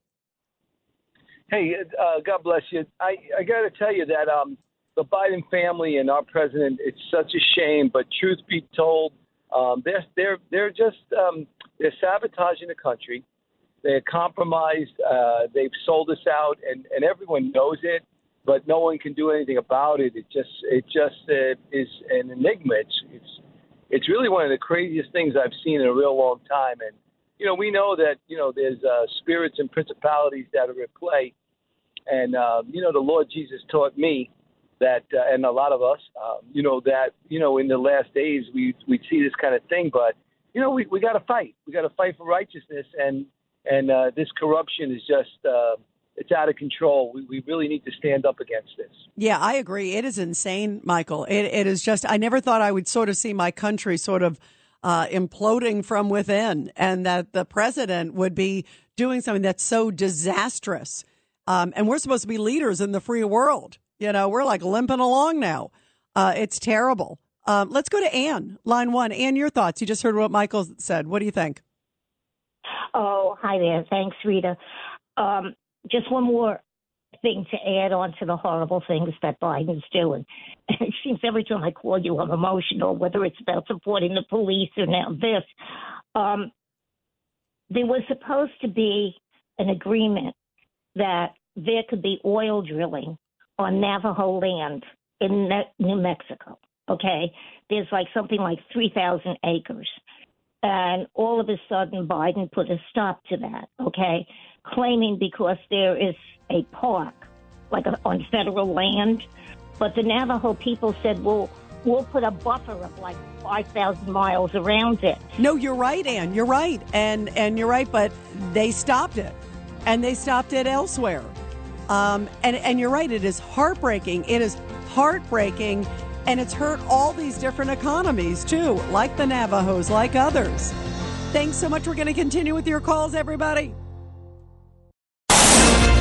Hey, uh, God bless you. I, I got to tell you that um, the Biden family and our president, it's such a shame. But truth be told, um, they're they're they're just um, they're sabotaging the country. They're compromised. Uh, they've sold us out, and, and everyone knows it, but no one can do anything about it. It just it just uh, is an enigma. It's it's it's really one of the craziest things I've seen in a real long time. And you know, we know that you know there's uh, spirits and principalities that are at play, and uh, you know the Lord Jesus taught me that, uh, and a lot of us, um, you know, that you know in the last days we we see this kind of thing, but you know we we got to fight. We got to fight for righteousness, and and uh, this corruption is just. Uh, it's out of control. We, we really need to stand up against this. Yeah, I agree. It is insane, Michael. It, it is just, I never thought I would sort of see my country sort of uh, imploding from within and that the president would be doing something that's so disastrous. Um, and we're supposed to be leaders in the free world. You know, we're like limping along now. Uh, it's terrible. Um, let's go to Anne, line one. Anne, your thoughts. You just heard what Michael said. What do you think? Oh, hi there. Thanks, Rita. Um, just one more thing to add on to the horrible things that Biden's doing. It seems every time I call you, I'm emotional, whether it's about supporting the police or now this. Um, there was supposed to be an agreement that there could be oil drilling on Navajo land in New Mexico. Okay, there's like something like 3,000 acres. And all of a sudden, Biden put a stop to that. Okay, claiming because there is a park, like a, on federal land. But the Navajo people said, well, we'll put a buffer of like 5,000 miles around it. No, you're right, Ann. You're right. And, and you're right, but they stopped it. And they stopped it elsewhere. Um, and, and you're right, it is heartbreaking. It is heartbreaking. And it's hurt all these different economies too, like the Navajos, like others. Thanks so much. We're going to continue with your calls, everybody.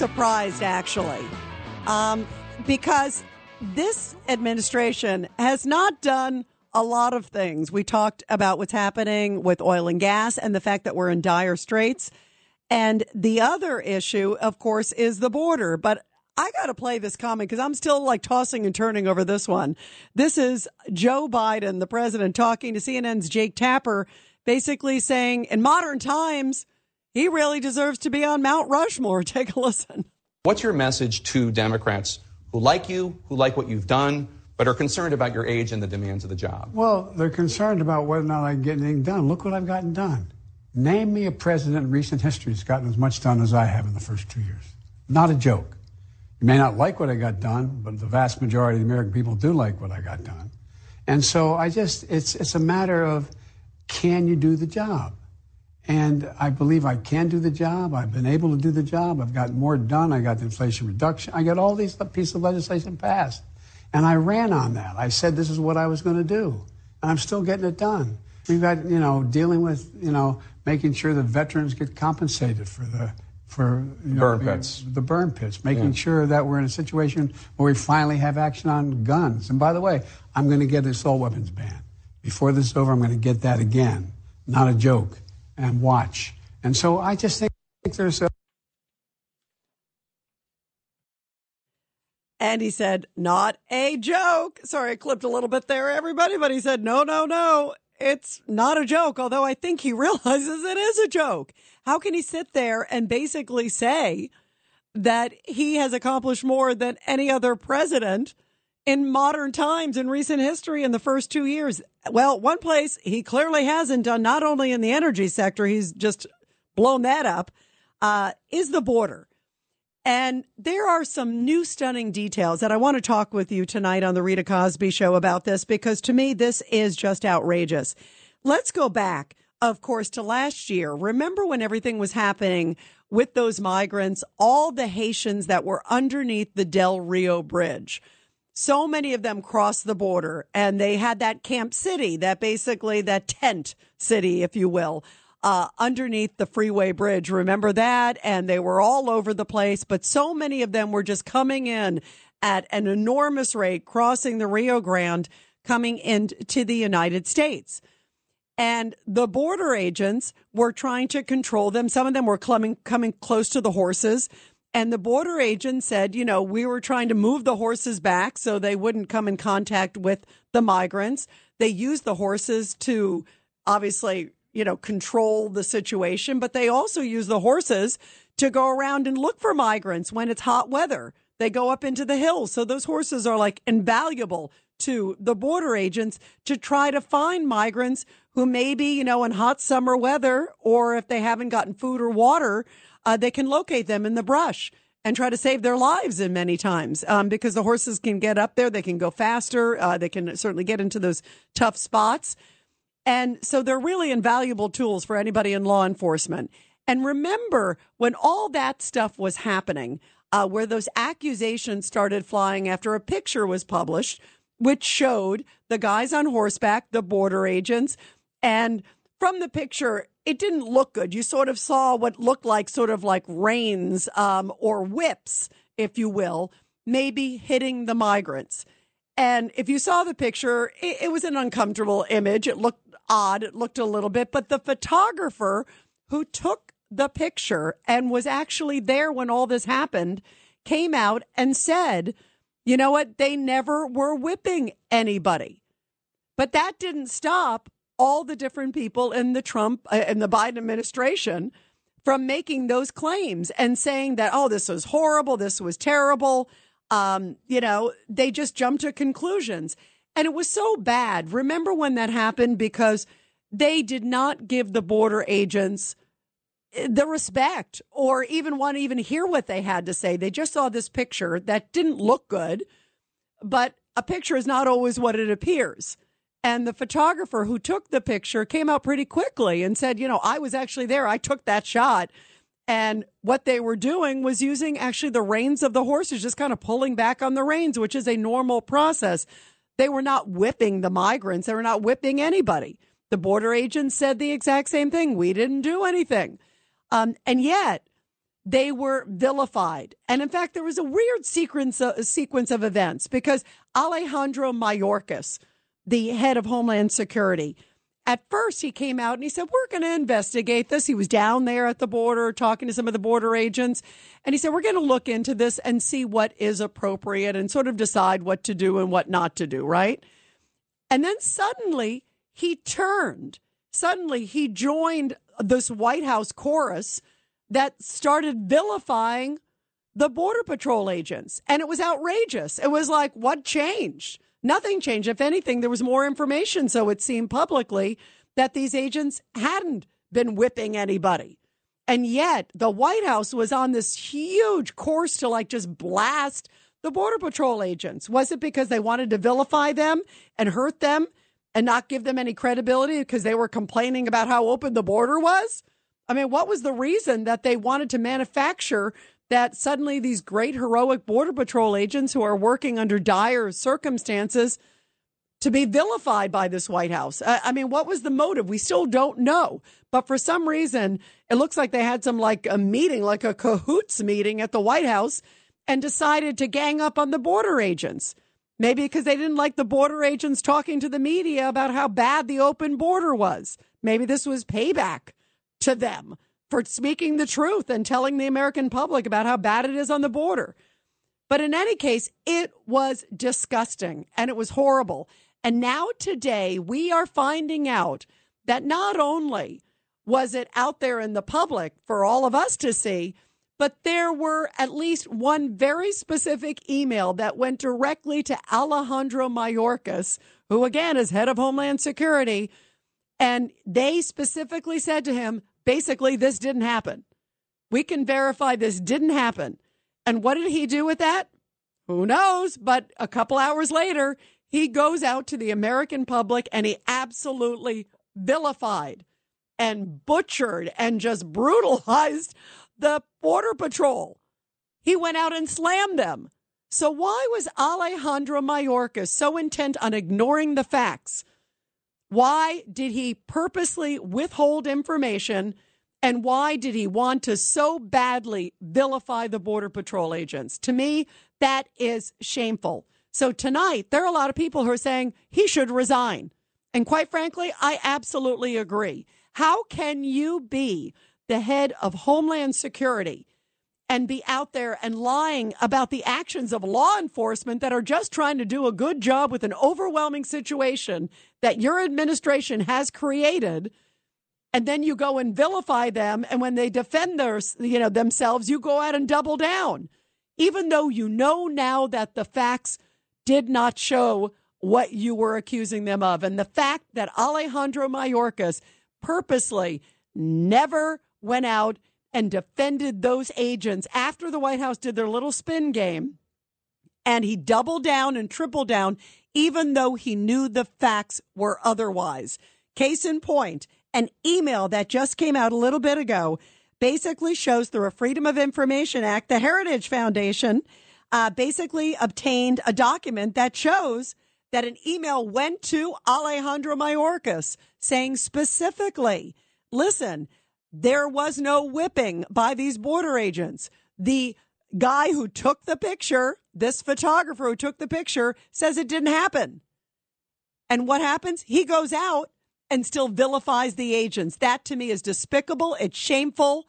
Surprised actually, um, because this administration has not done a lot of things. We talked about what's happening with oil and gas and the fact that we're in dire straits. And the other issue, of course, is the border. But I got to play this comment because I'm still like tossing and turning over this one. This is Joe Biden, the president, talking to CNN's Jake Tapper basically saying in modern times, he really deserves to be on Mount Rushmore. Take a listen. What's your message to Democrats who like you, who like what you've done, but are concerned about your age and the demands of the job? Well, they're concerned about whether or not I can get anything done. Look what I've gotten done. Name me a president in recent history that's gotten as much done as I have in the first two years. Not a joke. You may not like what I got done, but the vast majority of the American people do like what I got done. And so I just, it's, it's a matter of can you do the job? And I believe I can do the job. I've been able to do the job. I've got more done. I got the Inflation Reduction. I got all these pieces of legislation passed. And I ran on that. I said this is what I was going to do. and I'm still getting it done. We've got, you know, dealing with, you know, making sure that veterans get compensated for the for you know, Burn the- pits. the burn pits, making Yeah. sure that we're in a situation where we finally have action on guns. And by the way, I'm going to get the assault weapons ban. Before this is over, I'm going to get that again. Not a joke. And watch. And so I just think there's a And he said, not a joke. Sorry, I clipped a little bit there, everybody, but he said, no, no, no, it's not a joke. Although I think he realizes it is a joke. How can he sit there and basically say that he has accomplished more than any other president in modern times in recent history in the first two years? Well, one place he clearly hasn't done, not only in the energy sector, he's just blown that up, uh, is the border. And there are some new stunning details that I want to talk with you tonight on the Rita Cosby show about this because to me, this is just outrageous. Let's go back, of course, to last year. Remember when everything was happening with those migrants, all the Haitians that were underneath the Del Rio Bridge. So many of them crossed the border and they had that camp city, that basically that tent city, if you will, uh, underneath the freeway bridge. Remember that? And they were all over the place, but so many of them were just coming in at an enormous rate, crossing the Rio Grande, coming into the United States. And the border agents were trying to control them. Some of them were coming, coming close to the horses. And the border agent said, you know, we were trying to move the horses back so they wouldn't come in contact with the migrants. They used the horses to obviously, you know, control the situation, but they also use the horses to go around and look for migrants when it's hot weather. They go up into the hills. So those horses are like invaluable to the border agents to try to find migrants who maybe, you know, in hot summer weather or if they haven't gotten food or water, uh, they can locate them in the brush and try to save their lives in many times um, because the horses can get up there, they can go faster, uh, they can certainly get into those tough spots. And so they're really invaluable tools for anybody in law enforcement. And remember when all that stuff was happening, uh, where those accusations started flying after a picture was published, which showed the guys on horseback, the border agents, and from the picture, it didn't look good. You sort of saw what looked like sort of like reins um, or whips, if you will, maybe hitting the migrants. And if you saw the picture, it, it was an uncomfortable image. It looked odd. It looked a little bit, but the photographer who took the picture and was actually there when all this happened came out and said, you know what? They never were whipping anybody. But that didn't stop all the different people in the Trump uh, and the Biden administration from making those claims and saying that, oh, this was horrible. This was terrible. Um, you know, they just jumped to conclusions. And it was so bad. Remember when that happened? Because they did not give the border agents eh, the respect or even want to even hear what they had to say. They just saw this picture that didn't look good, but a picture is not always what it appears. And the photographer who took the picture came out pretty quickly and said, you know, I was actually there. I took that shot. And what they were doing was using actually the reins of the horses, just kind of pulling back on the reins, which is a normal process. They were not whipping the migrants. They were not whipping anybody. The border agents said the exact same thing. We didn't do anything. Um, and yet they were vilified. And in fact, there was a weird sequence, a sequence of events because Alejandro Mayorkas, the head of Homeland Security, at first he came out and he said, We're going to investigate this. He was down there at the border talking to some of the border agents. And he said, We're going to look into this and see what is appropriate and sort of decide what to do and what not to do, right? And then suddenly he turned. Suddenly he joined this White House chorus that started vilifying the Border Patrol agents. And it was outrageous. It was like, what changed? Nothing changed. If anything, there was more information. So it seemed publicly that these agents hadn't been whipping anybody. And yet the White House was on this huge course to like just blast the Border Patrol agents. Was it because they wanted to vilify them and hurt them and not give them any credibility because they were complaining about how open the border was? I mean, what was the reason that they wanted to manufacture that suddenly these great heroic Border Patrol agents who are working under dire circumstances to be vilified by this White House. I, I mean, what was the motive? We still don't know. But for some reason, it looks like they had some like a meeting, like a cahoots meeting at the White House and decided to gang up on the border agents. Maybe because they didn't like the border agents talking to the media about how bad the open border was. Maybe this was payback to them for speaking the truth and telling the American public about how bad it is on the border. But in any case, it was disgusting and it was horrible. And now today we are finding out that not only was it out there in the public for all of us to see, but there were at least one very specific email that went directly to Alejandro Mayorkas, who again is head of Homeland Security. And they specifically said to him, basically, this didn't happen. We can verify this didn't happen. And what did he do with that? Who knows? But a couple hours later, he goes out to the American public and he absolutely vilified and butchered and just brutalized the Border Patrol. He went out and slammed them. So, why was Alejandro Mayorkas so intent on ignoring the facts? Why did he purposely withhold information? And why did he want to so badly vilify the Border Patrol agents? To me, that is shameful. So tonight, there are a lot of people who are saying he should resign. And quite frankly, I absolutely agree. How can you be the head of Homeland Security and be out there and lying about the actions of law enforcement that are just trying to do a good job with an overwhelming situation that your administration has created? And then you go and vilify them. And when they defend their, you know, themselves, you go out and double down, even though you know now that the facts did not show what you were accusing them of. And the fact that Alejandro Mayorkas purposely never went out and defended those agents after the White House did their little spin game. And he doubled down and tripled down, even though he knew the facts were otherwise. Case in point, an email that just came out a little bit ago basically shows through a Freedom of Information Act, the Heritage Foundation uh, basically obtained a document that shows that an email went to Alejandro Mayorkas saying specifically, listen, there was no whipping by these border agents. The guy who took the picture, this photographer who took the picture, says it didn't happen. And what happens? He goes out and still vilifies the agents. That to me is despicable. It's shameful.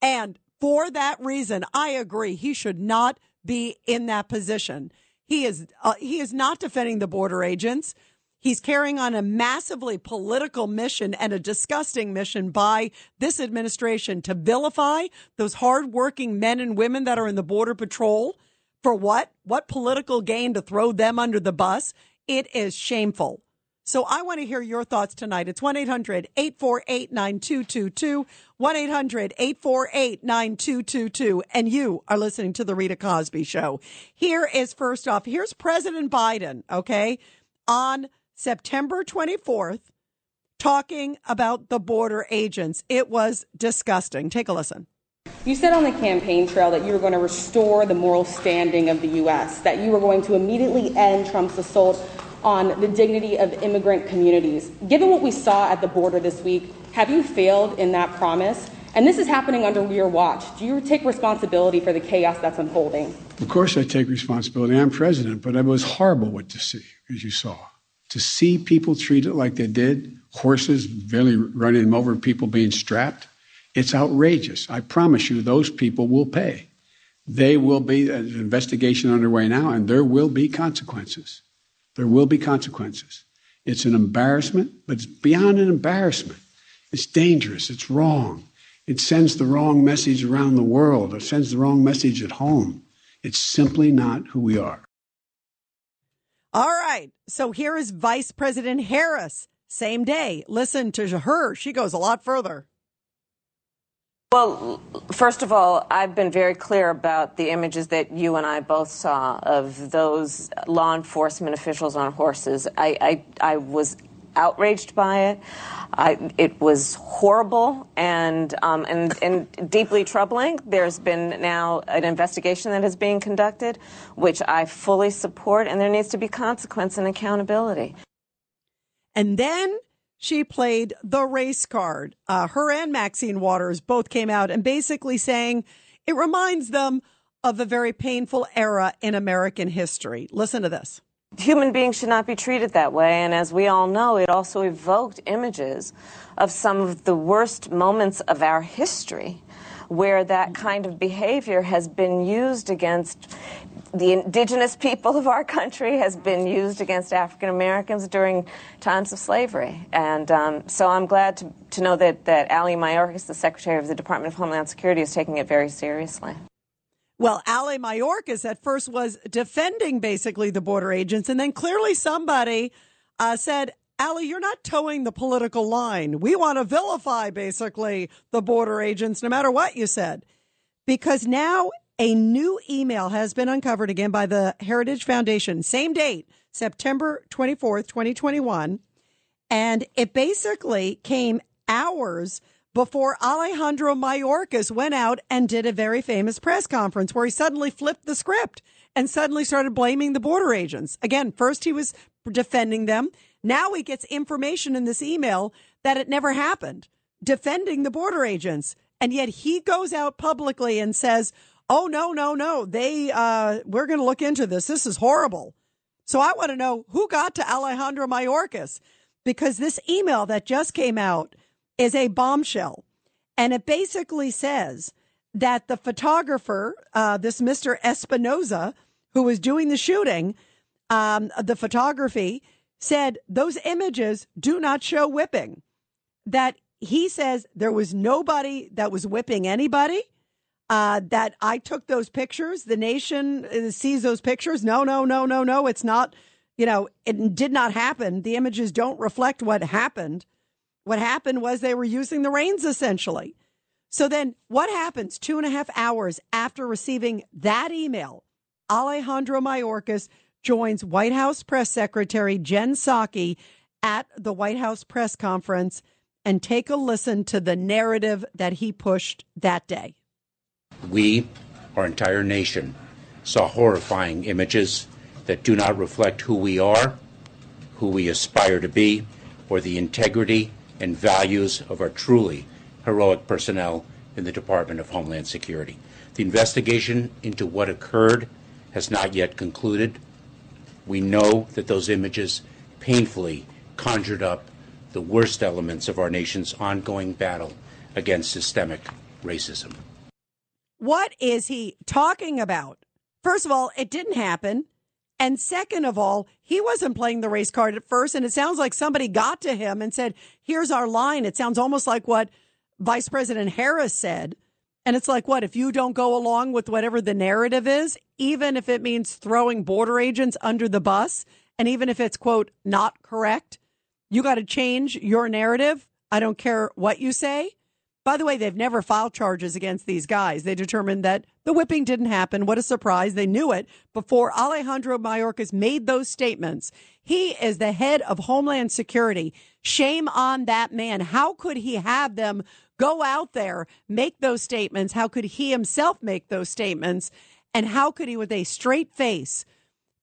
And for that reason, I agree. He should not be in that position. He is uh, he is not defending the border agents. He's carrying on a massively political mission and a disgusting mission by this administration to vilify those hardworking men and women that are in the border patrol. For what? What political gain to throw them under the bus? It is shameful. So I want to hear your thoughts tonight. It's 1 800 848 9222. 1 800 848 9222. And you are listening to The Rita Cosby Show. Here is first off, here's President Biden, okay, on September 24th, talking about the border agents. It was disgusting. Take a listen. You said on the campaign trail that you were going to restore the moral standing of the U.S., that you were going to immediately end Trump's assault on the dignity of immigrant communities. Given what we saw at the border this week, have you failed in that promise? And this is happening under your watch. Do you take responsibility for the chaos that's unfolding? Of course, I take responsibility. I'm president, but it was horrible what to see, as you saw. To see people treated like they did, horses barely running them over, people being strapped, it's outrageous. I promise you, those people will pay. They will be, uh, an investigation underway now, and there will be consequences. There will be consequences. It's an embarrassment, but it's beyond an embarrassment. It's dangerous. It's wrong. It sends the wrong message around the world. It sends the wrong message at home. It's simply not who we are. All right. So here is Vice President Harris. Same day. Listen to her. She goes a lot further. Well, first of all, I've been very clear about the images that you and I both saw of those law enforcement officials on horses. I, I, I was outraged by it. I, it was horrible and, um, and, and deeply troubling. There's been now an investigation that is being conducted, which I fully support, and there needs to be consequence and accountability. And then she played the race card. Uh, her and Maxine Waters both came out and basically saying it reminds them of a very painful era in American history. Listen to this. Human beings should not be treated that way. And as we all know, it also evoked images of some of the worst moments of our history where that kind of behavior has been used against the indigenous people of our country, has been used against African Americans during times of slavery. And um, so I'm glad to, to know that, that Ali Mayorkas, the Secretary of the Department of Homeland Security, is taking it very seriously. Well, Ali Mayorkas at first was defending basically the border agents, and then clearly somebody uh, said, Ali, you're not toeing the political line. We want to vilify basically the border agents, no matter what you said. Because now a new email has been uncovered again by the Heritage Foundation, same date, September 24th, 2021. And it basically came hours before Alejandro Mayorkas went out and did a very famous press conference where he suddenly flipped the script and suddenly started blaming the border agents. Again, first he was defending them. Now he gets information in this email that it never happened, defending the border agents. And yet he goes out publicly and says, Oh, no, no, no. They, uh, we're going to look into this. This is horrible. So I want to know who got to Alejandro Mayorkas because this email that just came out is a bombshell. And it basically says that the photographer, uh, this Mr. Espinoza, who was doing the shooting, um, the photography, said those images do not show whipping. That he says there was nobody that was whipping anybody. Uh, that I took those pictures. The nation uh, sees those pictures. No, no, no, no, no. It's not, you know, it did not happen. The images don't reflect what happened. What happened was they were using the reins essentially. So then what happens two and a half hours after receiving that email? Alejandro Mayorkas joins White House Press Secretary Jen Psaki at the White House press conference and take a listen to the narrative that he pushed that day. We, our entire nation, saw horrifying images that do not reflect who we are, who we aspire to be, or the integrity and values of our truly heroic personnel in the Department of Homeland Security. The investigation into what occurred has not yet concluded. We know that those images painfully conjured up the worst elements of our nation's ongoing battle against systemic racism. What is he talking about? First of all, it didn't happen. And second of all, he wasn't playing the race card at first. And it sounds like somebody got to him and said, here's our line. It sounds almost like what Vice President Harris said. And it's like, what, if you don't go along with whatever the narrative is, even if it means throwing border agents under the bus, and even if it's, quote, not correct, you got to change your narrative. I don't care what you say. By the way, they've never filed charges against these guys. They determined that the whipping didn't happen. What a surprise. They knew it before Alejandro Mayorkas made those statements. He is the head of Homeland Security. Shame on that man. How could he have them go out there, make those statements? How could he himself make those statements? And how could he, with a straight face,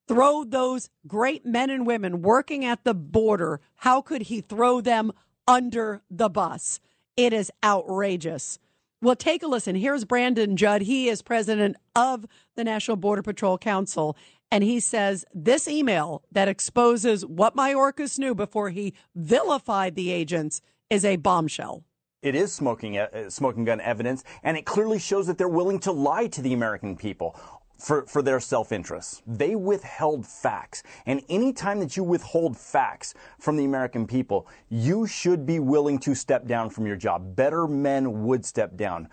throw those great men and women working at the border? How could he throw them under the bus? It is outrageous. Well, take a listen. Here's Brandon Judd. He is president of the National Border Patrol Council. And he says this email that exposes what Mayorkas knew before he vilified the agents is a bombshell. It is smoking, uh, smoking gun evidence, and it clearly shows that they're willing to lie to the American people for, for their self-interest. They withheld facts. And anytime that you withhold facts from the American people, you should be willing to step down from your job. Better men would step down.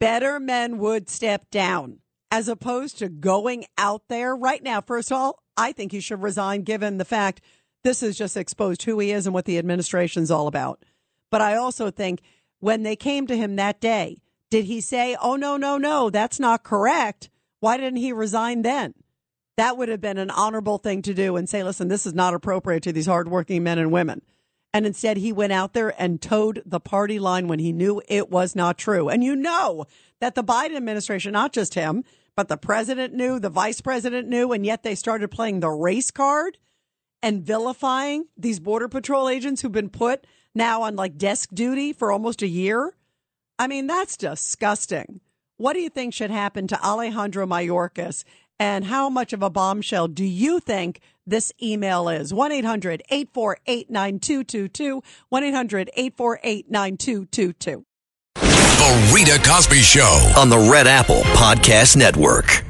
Better men would step down as opposed to going out there right now. First of all, I think he should resign given the fact this has just exposed who he is and what the administration's all about. But I also think when they came to him that day, did he say, Oh, no, no, no, that's not correct? Why didn't he resign then? That would have been an honorable thing to do and say, listen, this is not appropriate to these hardworking men and women. And instead, he went out there and toed the party line when he knew it was not true. And you know that the Biden administration, not just him, but the president knew, the vice president knew, and yet they started playing the race card. and vilifying these Border Patrol agents who've been put now on like desk duty for almost a year. I mean, that's disgusting. What do you think should happen to Alejandro Mayorkas? And how much of a bombshell do you think this email is? 1 800 848 9222. 1 800 848 9222. The Rita Cosby Show. on the Red Apple Podcast Network.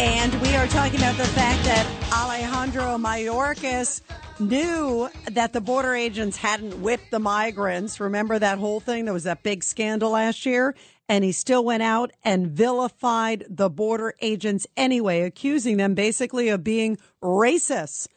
And we are talking about the fact that Alejandro Mayorkas knew that the border agents hadn't whipped the migrants. Remember that whole thing? There was that big scandal last year. And he still went out and vilified the border agents anyway, accusing them basically of being racist.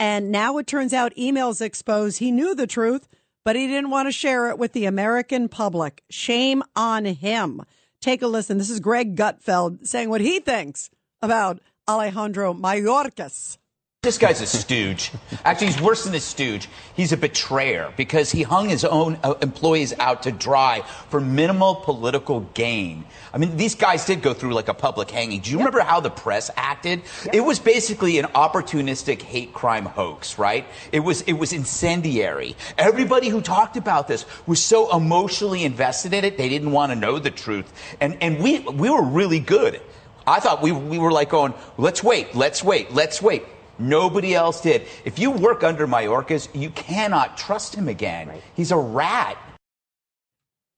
And now it turns out emails expose he knew the truth, but he didn't want to share it with the American public. Shame on him. Take a listen. This is Greg Gutfeld saying what he thinks about Alejandro Mayorkas. This guy's a stooge. Actually, he's worse than a stooge. He's a betrayer because he hung his own uh, employees out to dry for minimal political gain. I mean, these guys did go through like a public hanging. Do you remember how the press acted? It was basically an opportunistic hate crime hoax, right? It was it was incendiary. Everybody who talked about this was so emotionally invested in it, they didn't want to know the truth. And and we we were really good. I thought we we were like going, let's wait, let's wait, let's wait. Nobody else did. If you work under Mayorkas, you cannot trust him again. He's a rat.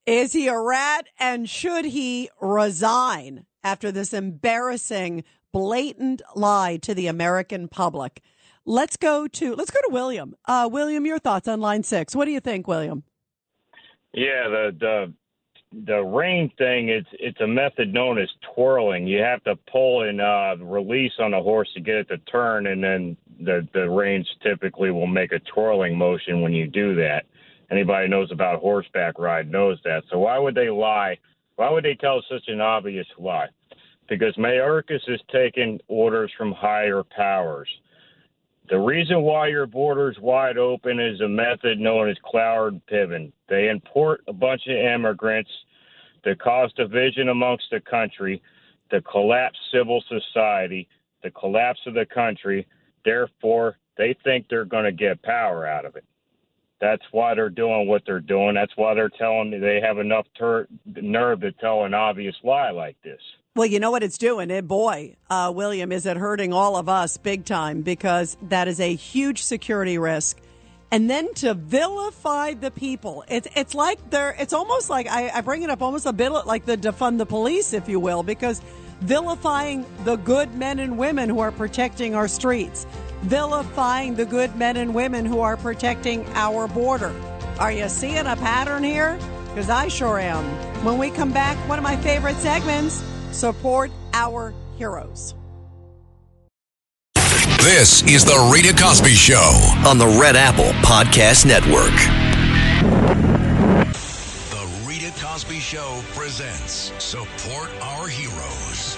Is he a rat and should he resign after this embarrassing, blatant lie to the American public? Let's go to let's go to William. Uh, William, your thoughts on line six. What do you think, William? Yeah, the the the rein thing it's it's a method known as twirling. You have to pull and uh, release on a horse to get it to turn, and then the the reins typically will make a twirling motion when you do that. Anybody knows about horseback ride knows that. So why would they lie? Why would they tell such an obvious lie? Because Mayorkas is taking orders from higher powers. The reason why your border's wide open is a method known as Cloward-Piven. They import a bunch of immigrants to cause division amongst the country, to collapse civil society, the collapse of the country. Therefore, they think they're going to get power out of it. That's why they're doing what they're doing. That's why they're telling they have enough ter- nerve to tell an obvious lie like this. Well, you know what it's doing, and boy, uh, William, is it hurting all of us big time because that is a huge security risk. And then to vilify the people, it's it's like they're it's almost like I, I bring it up almost a bit like the defund the police, if you will, because vilifying the good men and women who are protecting our streets, vilifying the good men and women who are protecting our border. Are you seeing a pattern here? Because I sure am. When we come back, one of my favorite segments support our heroes. This is The Rita Cosby Show. on the Red Apple Podcast Network. The Rita Cosby Show presents Support Our Heroes.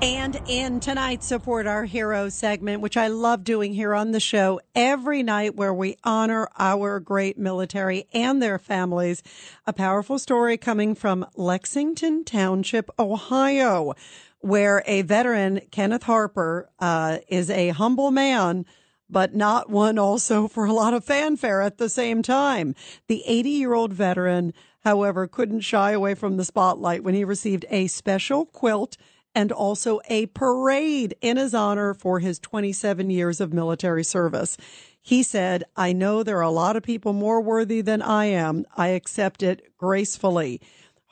And in tonight's Support Our Heroes segment, which I love doing here on the show every night, where we honor our great military and their families, a powerful story coming from Lexington Township, Ohio, where a veteran, Kenneth Harper, uh, is a humble man but not one also for a lot of fanfare at the same time. The 80 year old veteran, however, couldn't shy away from the spotlight when he received a special quilt and also a parade in his honor for his 27 years of military service. He said, I know there are a lot of people more worthy than I am. I accept it gracefully.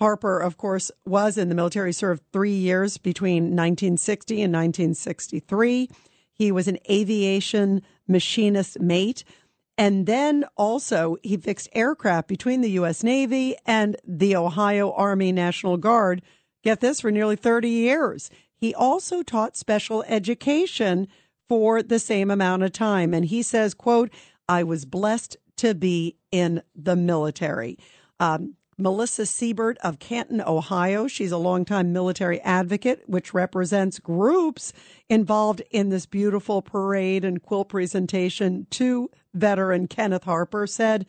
Harper, of course, was in the military, served three years between 1960 and 1963. He was an aviation machinist mate. And then also he fixed aircraft between the U.S. Navy and the Ohio Army National Guard. Get this for nearly 30 years. He also taught special education for the same amount of time. And he says, quote, I was blessed to be in the military. Um, Melissa Siebert of Canton, Ohio. She's a longtime military advocate, which represents groups involved in this beautiful parade and quilt presentation to veteran Kenneth Harper said,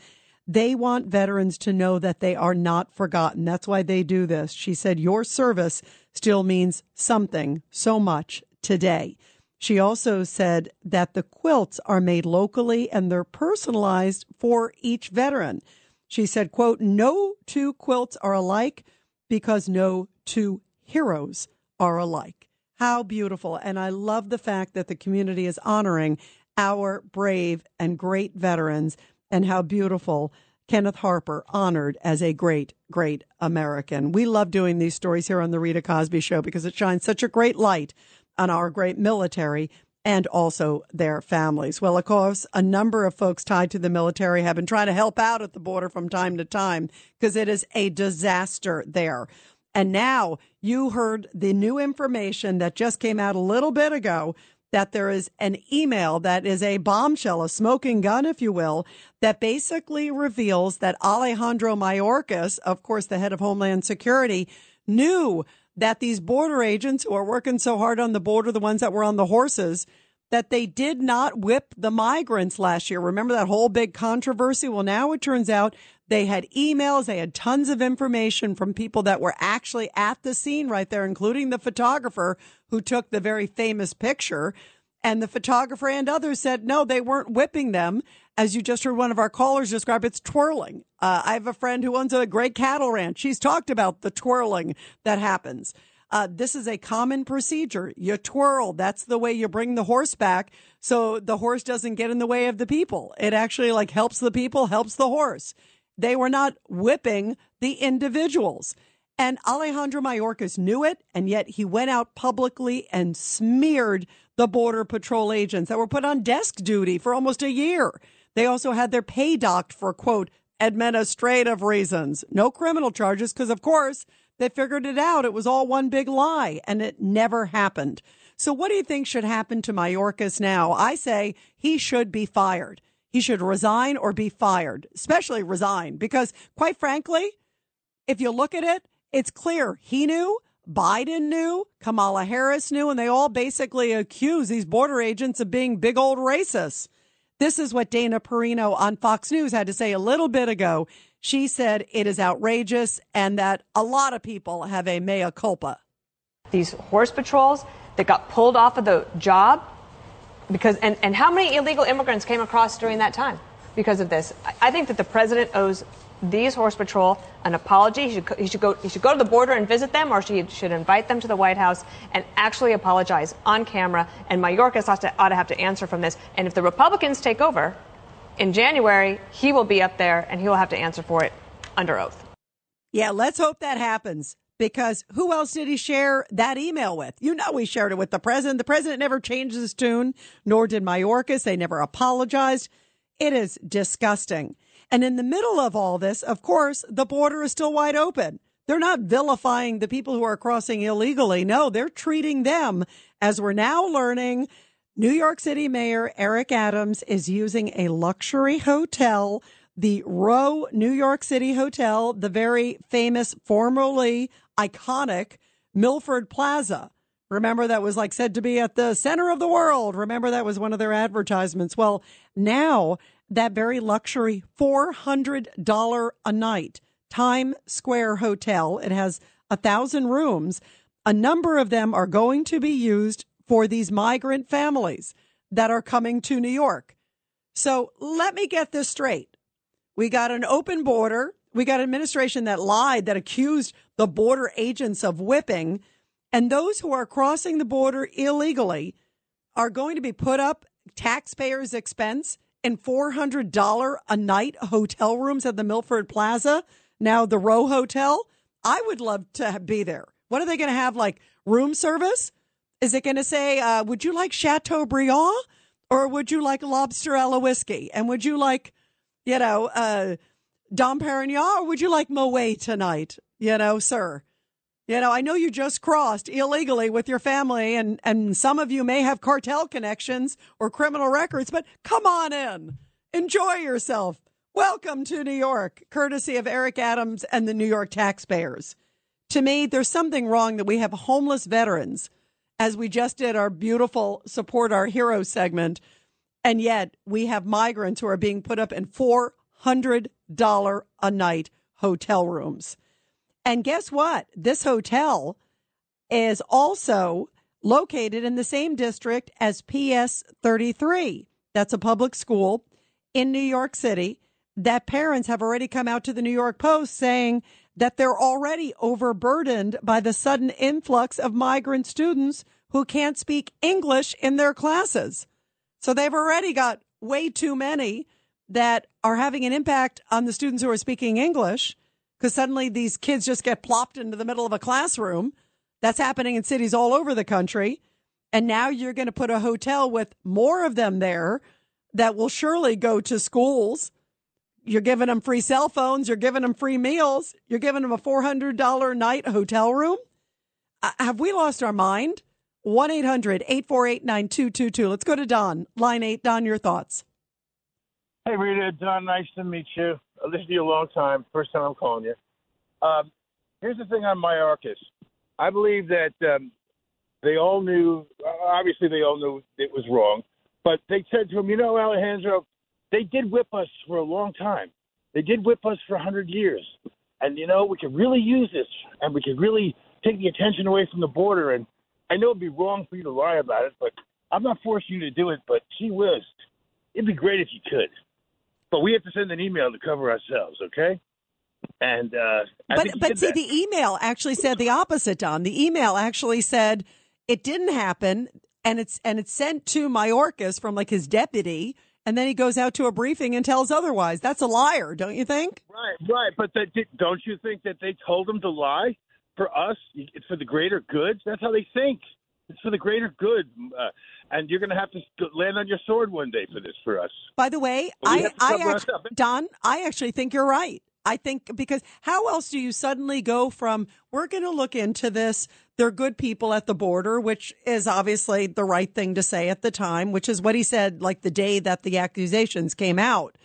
They want veterans to know that they are not forgotten. That's why they do this. She said, Your service still means something so much today. She also said that the quilts are made locally and they're personalized for each veteran. She said, quote, no two quilts are alike because no two heroes are alike. How beautiful. And I love the fact that the community is honoring our brave and great veterans and how beautiful Kenneth Harper honored as a great, great American. We love doing these stories here on the Rita Cosby Show because it shines such a great light on our great military and also their families. Well, of course, a number of folks tied to the military have been trying to help out at the border from time to time because it is a disaster there. And now you heard the new information that just came out a little bit ago that there is an email that is a bombshell, a smoking gun, if you will, that basically reveals that Alejandro Mayorkas, of course, the head of Homeland Security, knew that these border agents who are working so hard on the border, the ones that were on the horses, that they did not whip the migrants last year. Remember that whole big controversy? Well, now it turns out they had emails, they had tons of information from people that were actually at the scene right there, including the photographer who took the very famous picture. And the photographer and others said, no, they weren't whipping them. As you just heard one of our callers describe, it's twirling. Uh, I have a friend who owns a great cattle ranch. She's talked about the twirling that happens. Uh, this is a common procedure. You twirl. That's the way you bring the horse back. So the horse doesn't get in the way of the people. It actually like helps the people, helps the horse. They were not whipping the individuals. And Alejandro Mayorkas knew it, and yet he went out publicly and smeared the Border Patrol agents that were put on desk duty for almost a year. They also had their pay docked for, quote, administrative reasons. No criminal charges, because of course they figured it out. It was all one big lie, and it never happened. So, what do you think should happen to Mayorkas now? I say he should be fired. He should resign or be fired, especially resign, because quite frankly, if you look at it, it's clear he knew, Biden knew, Kamala Harris knew, and they all basically accuse these border agents of being big old racists. This is what Dana Perino on Fox News had to say a little bit ago. She said it is outrageous and that a lot of people have a mea culpa. These horse patrols that got pulled off of the job because and, and how many illegal immigrants came across during that time because of this? I think that the president owes these horse patrol an apology. He should, he should, go, he should go to the border and visit them, or he should invite them to the White House and actually apologize on camera. And Mayorkas ought to, ought to have to answer from this. And if the Republicans take over in January, he will be up there and he will have to answer for it under oath. Yeah, let's hope that happens because who else did he share that email with? You know, he shared it with the president. The president never changed his tune, nor did Mayorkas. They never apologized. It is disgusting. And in the middle of all this, of course, the border is still wide open. They're not vilifying the people who are crossing illegally. No, they're treating them as we're now learning. New York City Mayor Eric Adams is using a luxury hotel, the Row New York City Hotel, the very famous, formerly iconic Milford Plaza. Remember that was like said to be at the center of the world. Remember that was one of their advertisements. Well, now that very luxury $400 a night Times Square Hotel. It has a thousand rooms. A number of them are going to be used for these migrant families that are coming to New York. So let me get this straight. We got an open border. We got an administration that lied, that accused the border agents of whipping. And those who are crossing the border illegally are going to be put up taxpayers' expense in $400 a night hotel rooms at the Milford Plaza, now the Row Hotel. I would love to be there. What are they going to have like room service? Is it going to say, uh, would you like Chateaubriand or would you like lobster a la whiskey? And would you like, you know, uh, Dom Perignon or would you like Moet tonight? You know, sir. You know, I know you just crossed illegally with your family, and, and some of you may have cartel connections or criminal records, but come on in. Enjoy yourself. Welcome to New York, courtesy of Eric Adams and the New York taxpayers. To me, there's something wrong that we have homeless veterans, as we just did our beautiful Support Our Heroes segment, and yet we have migrants who are being put up in $400 a night hotel rooms. And guess what? This hotel is also located in the same district as PS 33. That's a public school in New York City that parents have already come out to the New York Post saying that they're already overburdened by the sudden influx of migrant students who can't speak English in their classes. So they've already got way too many that are having an impact on the students who are speaking English because suddenly these kids just get plopped into the middle of a classroom. That's happening in cities all over the country. And now you're going to put a hotel with more of them there that will surely go to schools. You're giving them free cell phones. You're giving them free meals. You're giving them a $400 a night hotel room. Uh, have we lost our mind? 1 800 848 9222. Let's go to Don. Line 8. Don, your thoughts. Hey, Rita. Don, nice to meet you. I've listened to you a long time. First time I'm calling you. Um, here's the thing on Mayorkas. I believe that um, they all knew, obviously, they all knew it was wrong, but they said to him, you know, Alejandro, they did whip us for a long time. They did whip us for a 100 years. And, you know, we could really use this and we could really take the attention away from the border. And I know it'd be wrong for you to lie about it, but I'm not forcing you to do it. But gee whiz, it'd be great if you could. But we have to send an email to cover ourselves, okay? And uh, but but see, that. the email actually said the opposite. Don, the email actually said it didn't happen, and it's and it's sent to Mayorkas from like his deputy, and then he goes out to a briefing and tells otherwise. That's a liar, don't you think? Right, right. But the, don't you think that they told him to lie for us? It's for the greater good. That's how they think. It's for the greater good. Uh, and you're going to have to land on your sword one day for this for us. By the way, I, I actually, Don, I actually think you're right. I think because how else do you suddenly go from we're going to look into this? They're good people at the border, which is obviously the right thing to say at the time, which is what he said like the day that the accusations came out.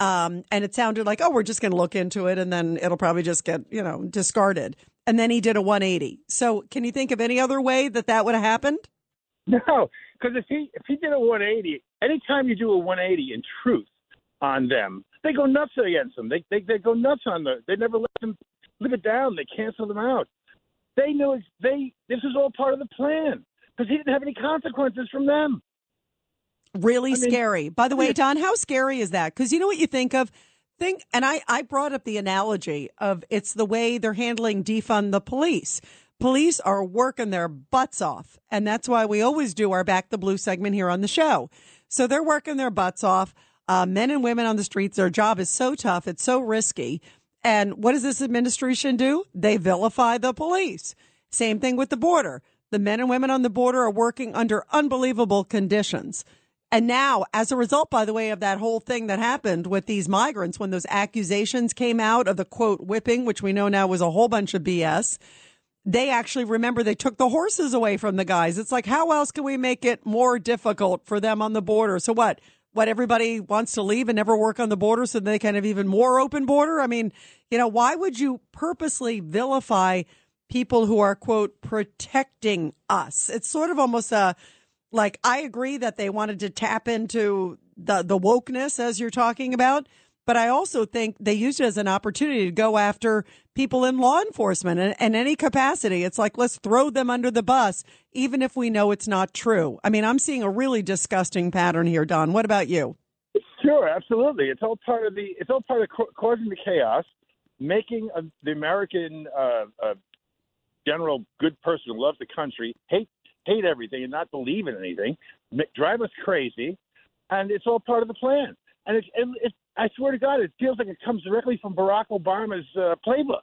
Um, and it sounded like, oh, we're just going to look into it and then it'll probably just get, you know, discarded. And then he did a 180. So can you think of any other way that that would have happened? No, because if he if he did a 180, anytime you do a 180 in truth on them, they go nuts against them. They they, they go nuts on the. They never let them live it down. They cancel them out. They knew they. This is all part of the plan because he didn't have any consequences from them. Really I mean, scary. By the way, Don, how scary is that? Because you know what you think of think, and I, I brought up the analogy of it's the way they're handling defund the police police are working their butts off. And that's why we always do our Back the Blue segment here on the show. So they're working their butts off. Uh, men and women on the streets, their job is so tough, it's so risky. And what does this administration do? They vilify the police. Same thing with the border. The men and women on the border are working under unbelievable conditions. And now, as a result, by the way, of that whole thing that happened with these migrants, when those accusations came out of the quote whipping, which we know now was a whole bunch of BS, they actually remember they took the horses away from the guys. It's like, how else can we make it more difficult for them on the border? So what? What everybody wants to leave and never work on the border so they can have even more open border? I mean, you know, why would you purposely vilify people who are, quote, protecting us? It's sort of almost a, like, I agree that they wanted to tap into the, the wokeness as you're talking about, but I also think they used it as an opportunity to go after people in law enforcement in, in any capacity. It's like, let's throw them under the bus, even if we know it's not true. I mean, I'm seeing a really disgusting pattern here, Don. What about you? Sure, absolutely. It's all part of the. It's all part of causing the chaos, making a, the American uh, uh, general good person who loves the country hate hate everything and not believe in anything, drive us crazy, and it's all part of the plan. And it's it, it, I swear to God, it feels like it comes directly from Barack Obama's uh, playbook.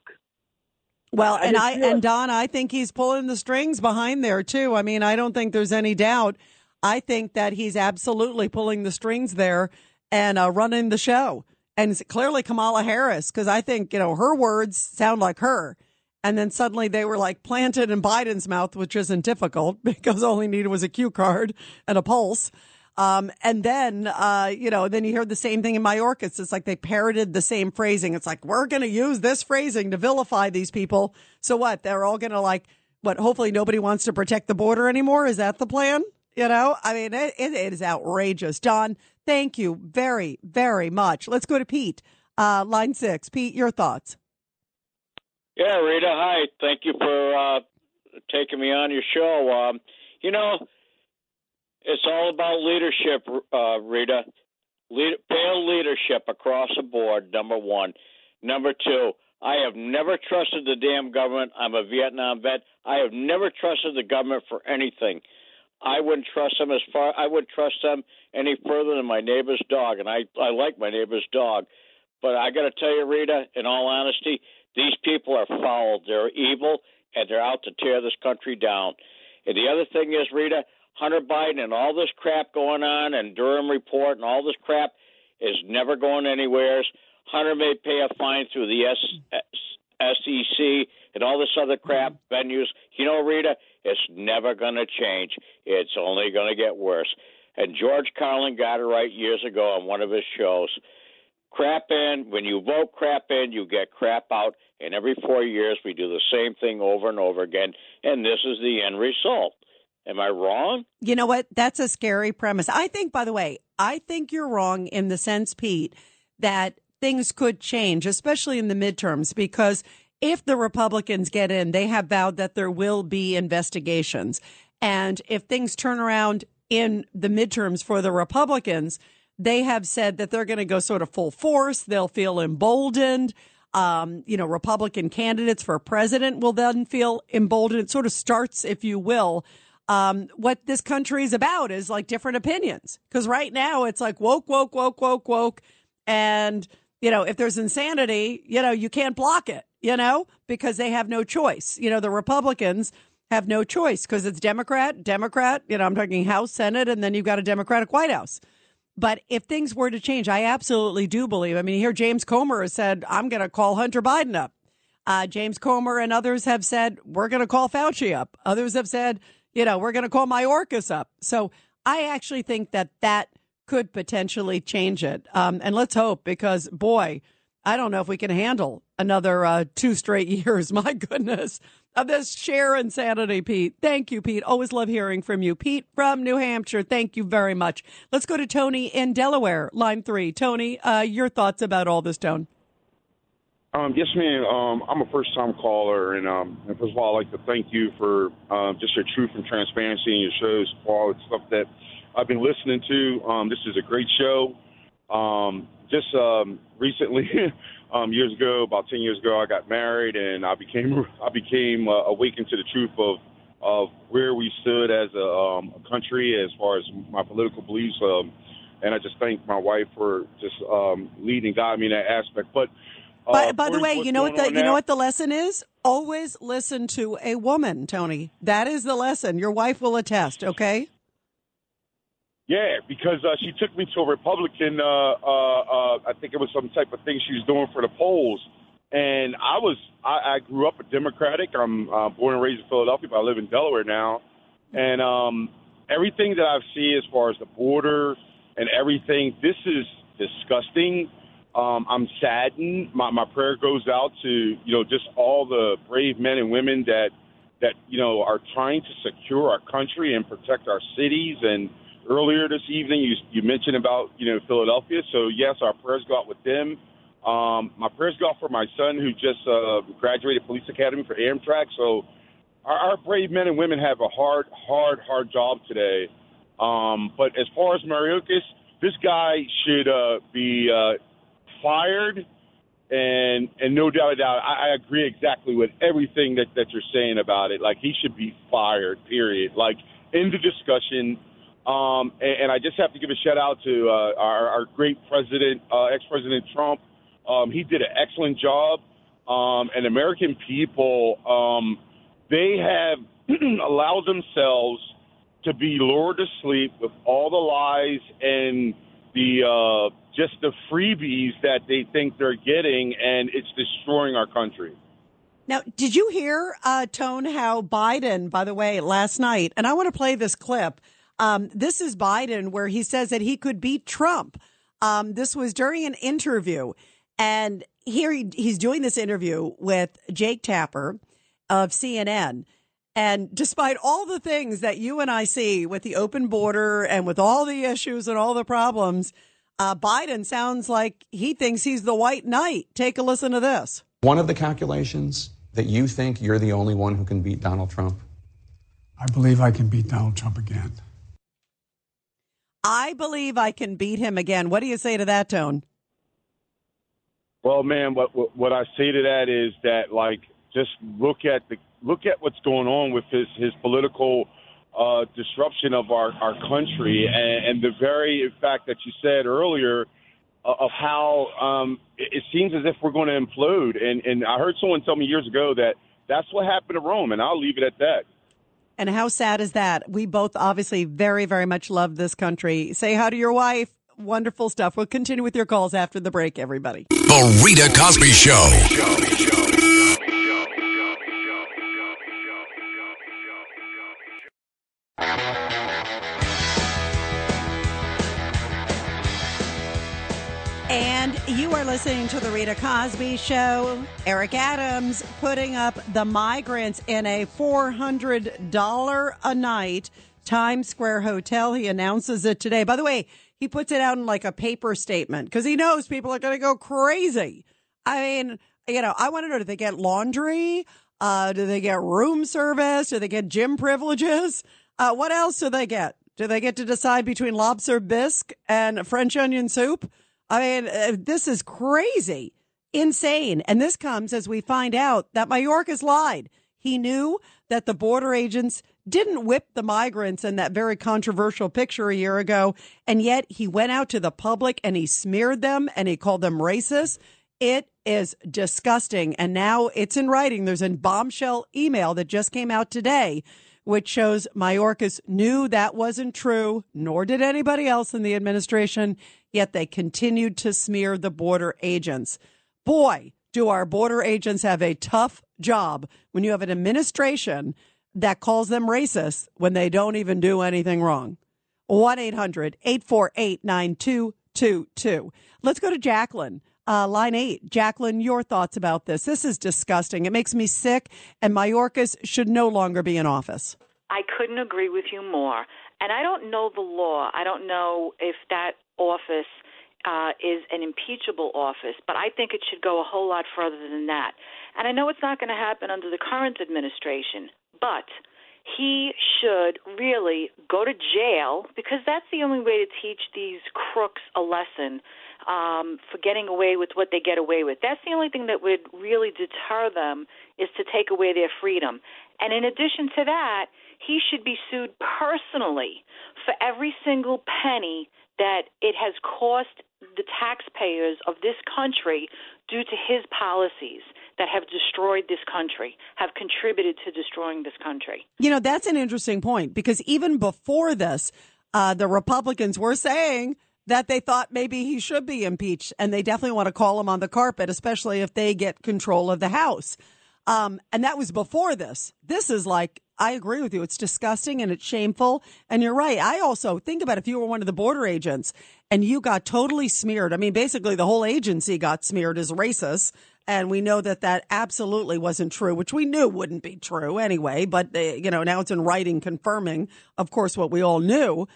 Well, I and I and Don, I think he's pulling the strings behind there too. I mean, I don't think there's any doubt. I think that he's absolutely pulling the strings there and uh, running the show. And it's clearly Kamala Harris, because I think you know her words sound like her. And then suddenly they were like planted in Biden's mouth, which isn't difficult because all he needed was a cue card and a pulse. Um, and then, uh, you know, then you hear the same thing in Mayorkas. It's like they parroted the same phrasing. It's like, we're going to use this phrasing to vilify these people. So what? They're all going to like, what? Hopefully nobody wants to protect the border anymore. Is that the plan? You know, I mean, it, it is outrageous. Don, thank you very, very much. Let's go to Pete. uh, line six. Pete, your thoughts? Yeah, Rita. Hi. Thank you for uh, taking me on your show. Um, you know, it's all about leadership, uh, Rita. Lead, pale leadership across the board. Number one. Number two. I have never trusted the damn government. I'm a Vietnam vet. I have never trusted the government for anything. I wouldn't trust them as far. I wouldn't trust them any further than my neighbor's dog, and I I like my neighbor's dog. But I got to tell you, Rita, in all honesty, these people are foul. They're evil, and they're out to tear this country down. And the other thing is, Rita, Hunter Biden and all this crap going on, and Durham report and all this crap is never going anywhere. Hunter may pay a fine through the S- SEC and all this other crap venues. You know, Rita, it's never going to change. It's only going to get worse. And George Carlin got it right years ago on one of his shows. Crap in, when you vote crap in, you get crap out. And every four years, we do the same thing over and over again. And this is the end result. Am I wrong? You know what? That's a scary premise. I think, by the way, I think you're wrong in the sense, Pete, that things could change, especially in the midterms, because if the Republicans get in, they have vowed that there will be investigations. And if things turn around in the midterms for the Republicans, they have said that they're going to go sort of full force. They'll feel emboldened. Um, you know, Republican candidates for president will then feel emboldened. It sort of starts, if you will, um, what this country is about is like different opinions. Because right now it's like woke, woke, woke, woke, woke. And, you know, if there's insanity, you know, you can't block it you know, because they have no choice. You know, the Republicans have no choice because it's Democrat, Democrat, you know, I'm talking House, Senate, and then you've got a Democratic White House. But if things were to change, I absolutely do believe. I mean, here James Comer has said, I'm going to call Hunter Biden up. Uh, James Comer and others have said, we're going to call Fauci up. Others have said, you know, we're going to call Mayorkas up. So I actually think that that could potentially change it. Um, and let's hope because, boy, I don't know if we can handle another uh, two straight years. My goodness. Of this share insanity, Pete. Thank you, Pete. Always love hearing from you. Pete from New Hampshire, thank you very much. Let's go to Tony in Delaware, line three. Tony, uh, your thoughts about all this, Tone? Um, yes, ma'am. Um, I'm a first time caller, and, um, and first of all, I'd like to thank you for um, just your truth and transparency in your shows, all the stuff that I've been listening to. Um, this is a great show. Um, just um, recently, um, years ago, about ten years ago, I got married, and I became I became uh, awakened to the truth of of where we stood as a, um, a country as far as my political beliefs. Um, and I just thank my wife for just um, leading, guiding me in that aspect. But by, by the way, you know what the you know what the lesson is? Always listen to a woman, Tony. That is the lesson. Your wife will attest. Okay. Yeah, because uh, she took me to a Republican. Uh, uh, uh, I think it was some type of thing she was doing for the polls, and I was. I, I grew up a Democratic. I'm uh, born and raised in Philadelphia, but I live in Delaware now, and um, everything that I've seen as far as the border and everything, this is disgusting. Um, I'm saddened. My, my prayer goes out to you know just all the brave men and women that that you know are trying to secure our country and protect our cities and earlier this evening, you, you mentioned about you know Philadelphia. So yes, our prayers go out with them. Um, my prayers go out for my son who just uh, graduated police academy for Amtrak. So our, our brave men and women have a hard, hard, hard job today. Um, but as far as Mayorkas, this guy should uh, be uh, fired. And and no doubt about I, I agree exactly with everything that, that you're saying about it. Like he should be fired. Period. Like in the discussion um, and, and, I just have to give a shout out to uh, our, our, great president, uh, ex-president Trump. Um, he did an excellent job. Um, and American people, um, they have allowed themselves to be lured to sleep with all the lies and the uh, just the freebies that they think they're getting, and it's destroying our country. Now, did you hear, uh, Tone, how Biden, by the way, last night, and I want to play this clip. Um, this is Biden, where he says that he could beat Trump. Um, this was during an interview. And here he, he's doing this interview with Jake Tapper of CNN. And despite all the things that you and I see with the open border and with all the issues and all the problems, Uh, Biden sounds like he thinks he's the white knight. Take a listen to this. One of the calculations that you think you're the only one who can beat Donald Trump? I believe I can beat Donald Trump again. I believe I can beat him again. What do you say to that, Tone? Well, man, what, what what I say to that is that like just look at the look at what's going on with his his political uh, disruption of our our country and, and the very fact that you said earlier uh, of how um, it, it seems as if we're going to implode. And and I heard someone tell me years ago that that's what happened to Rome, and I'll leave it at that. And how sad is that? We both obviously very, very much love this country. Say hi to your wife. Wonderful stuff. We'll continue with your calls after the break, everybody. The Rita Cosby Show. Listening to the Rita Cosby Show. Eric Adams putting up the migrants in a $400 a night Times Square hotel. He announces it today. By the way, he puts it out in like a paper statement because he knows people are going to go crazy. I mean, you know, I want to know do they get laundry? Uh, do they get room service? Do they get gym privileges? Uh, what else do they get? Do they get to decide between lobster bisque and French onion soup? I mean, uh, this is crazy, insane. And this comes as we find out that Mayorkas lied. He knew that the border agents didn't whip the migrants in that very controversial picture a year ago. And yet he went out to the public and he smeared them and he called them racist. It is disgusting. And now it's in writing. There's a bombshell email that just came out today, which shows Mayorkas knew that wasn't true, nor did anybody else in the administration yet they continued to smear the border agents. Boy, do our border agents have a tough job when you have an administration that calls them racist when they don't even do anything wrong. 1 800 848 9222. Let's go to Jacqueline. Uh, line eight. Jacqueline, your thoughts about this. This is disgusting. It makes me sick, and Mayorkas should no longer be in office. I couldn't agree with you more. And I don't know the law. I don't know if that office uh, is an impeachable office, but I think it should go a whole lot further than that. And I know it's not going to happen under the current administration, but he should really go to jail because that's the only way to teach these crooks a lesson um, for getting away with what they get away with. That's the only thing that would really deter them is to take away their freedom. And in addition to that, he should be sued personally for every single penny that it has cost the taxpayers of this country due to his policies that have destroyed this country, have contributed to destroying this country. You know, that's an interesting point because even before this, uh, the Republicans were saying that they thought maybe he should be impeached, and they definitely want to call him on the carpet, especially if they get control of the House. Um, and that was before this. This is like I agree with you. It's disgusting and it's shameful. And you're right. I also think about if you were one of the border agents and you got totally smeared. I mean, basically the whole agency got smeared as racist. And we know that that absolutely wasn't true, which we knew wouldn't be true anyway. But, uh, you know, now it's in writing confirming, of course, what we all knew.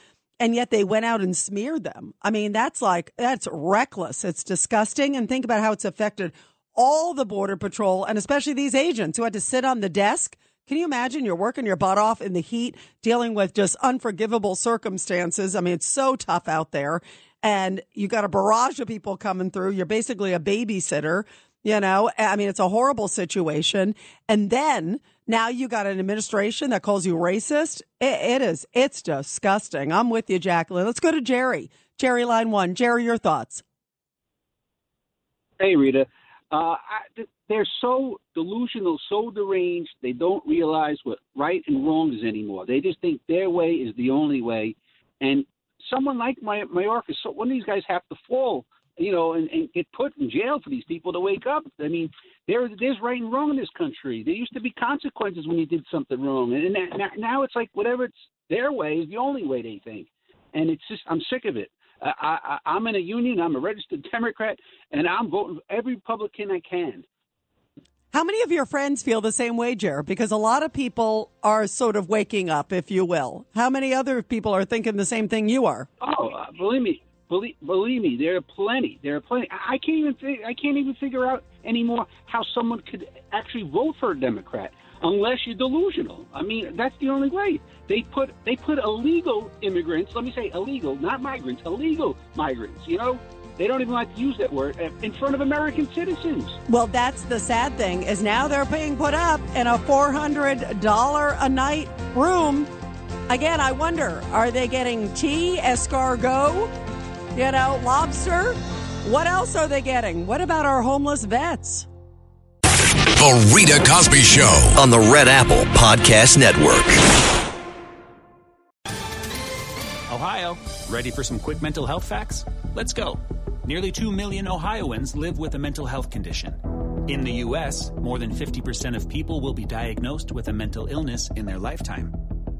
And yet they went out and smeared them. I mean, that's like, that's reckless. It's disgusting. And think about how it's affected all the border patrol and especially these agents who had to sit on the desk can you imagine you're working your butt off in the heat, dealing with just unforgivable circumstances? I mean, it's so tough out there. And you got a barrage of people coming through. You're basically a babysitter. You know, I mean, it's a horrible situation. And then now you got an administration that calls you racist. it, it is. It's disgusting. I'm with you, Jacqueline. Let's go to Jerry. Jerry, line one. Jerry, your thoughts. Hey, Rita. Uh, I, they're so delusional, so deranged, they don't realize what right and wrong is anymore. They just think their way is the only way. And someone like my Mayorkas, so one of these guys have to fall, you know, and, and get put in jail for these people to wake up. I mean, there there's right and wrong in this country. There used to be consequences when you did something wrong, and now it's like whatever it's their way is the only way they think. And it's just I'm sick of it. I, I, I'm in a union. I'm a registered Democrat, and I'm voting for every Republican I can. How many of your friends feel the same way, Jared? Because a lot of people are sort of waking up, if you will. How many other people are thinking the same thing you are? Oh, uh, believe me, Believe, believe me, there are plenty. There are plenty. I can't even. I can't even figure out anymore how someone could actually vote for a Democrat unless you're delusional. I mean, that's the only way. They put they put illegal immigrants. Let me say illegal, not migrants. Illegal migrants. You know, they don't even like to use that word uh, in front of American citizens. Well, that's the sad thing is now they're being put up in a four hundred dollar a night room. Again, I wonder, are they getting tea, escargot, you know, lobster? What else are they getting? What about our homeless vets? The Rita Cosby Show. on the Red Apple Podcast Network. Ohio, ready for some quick mental health facts? Let's go. Nearly 2 million Ohioans live with a mental health condition. In the U.S., more than 50% of people will be diagnosed with a mental illness in their lifetime.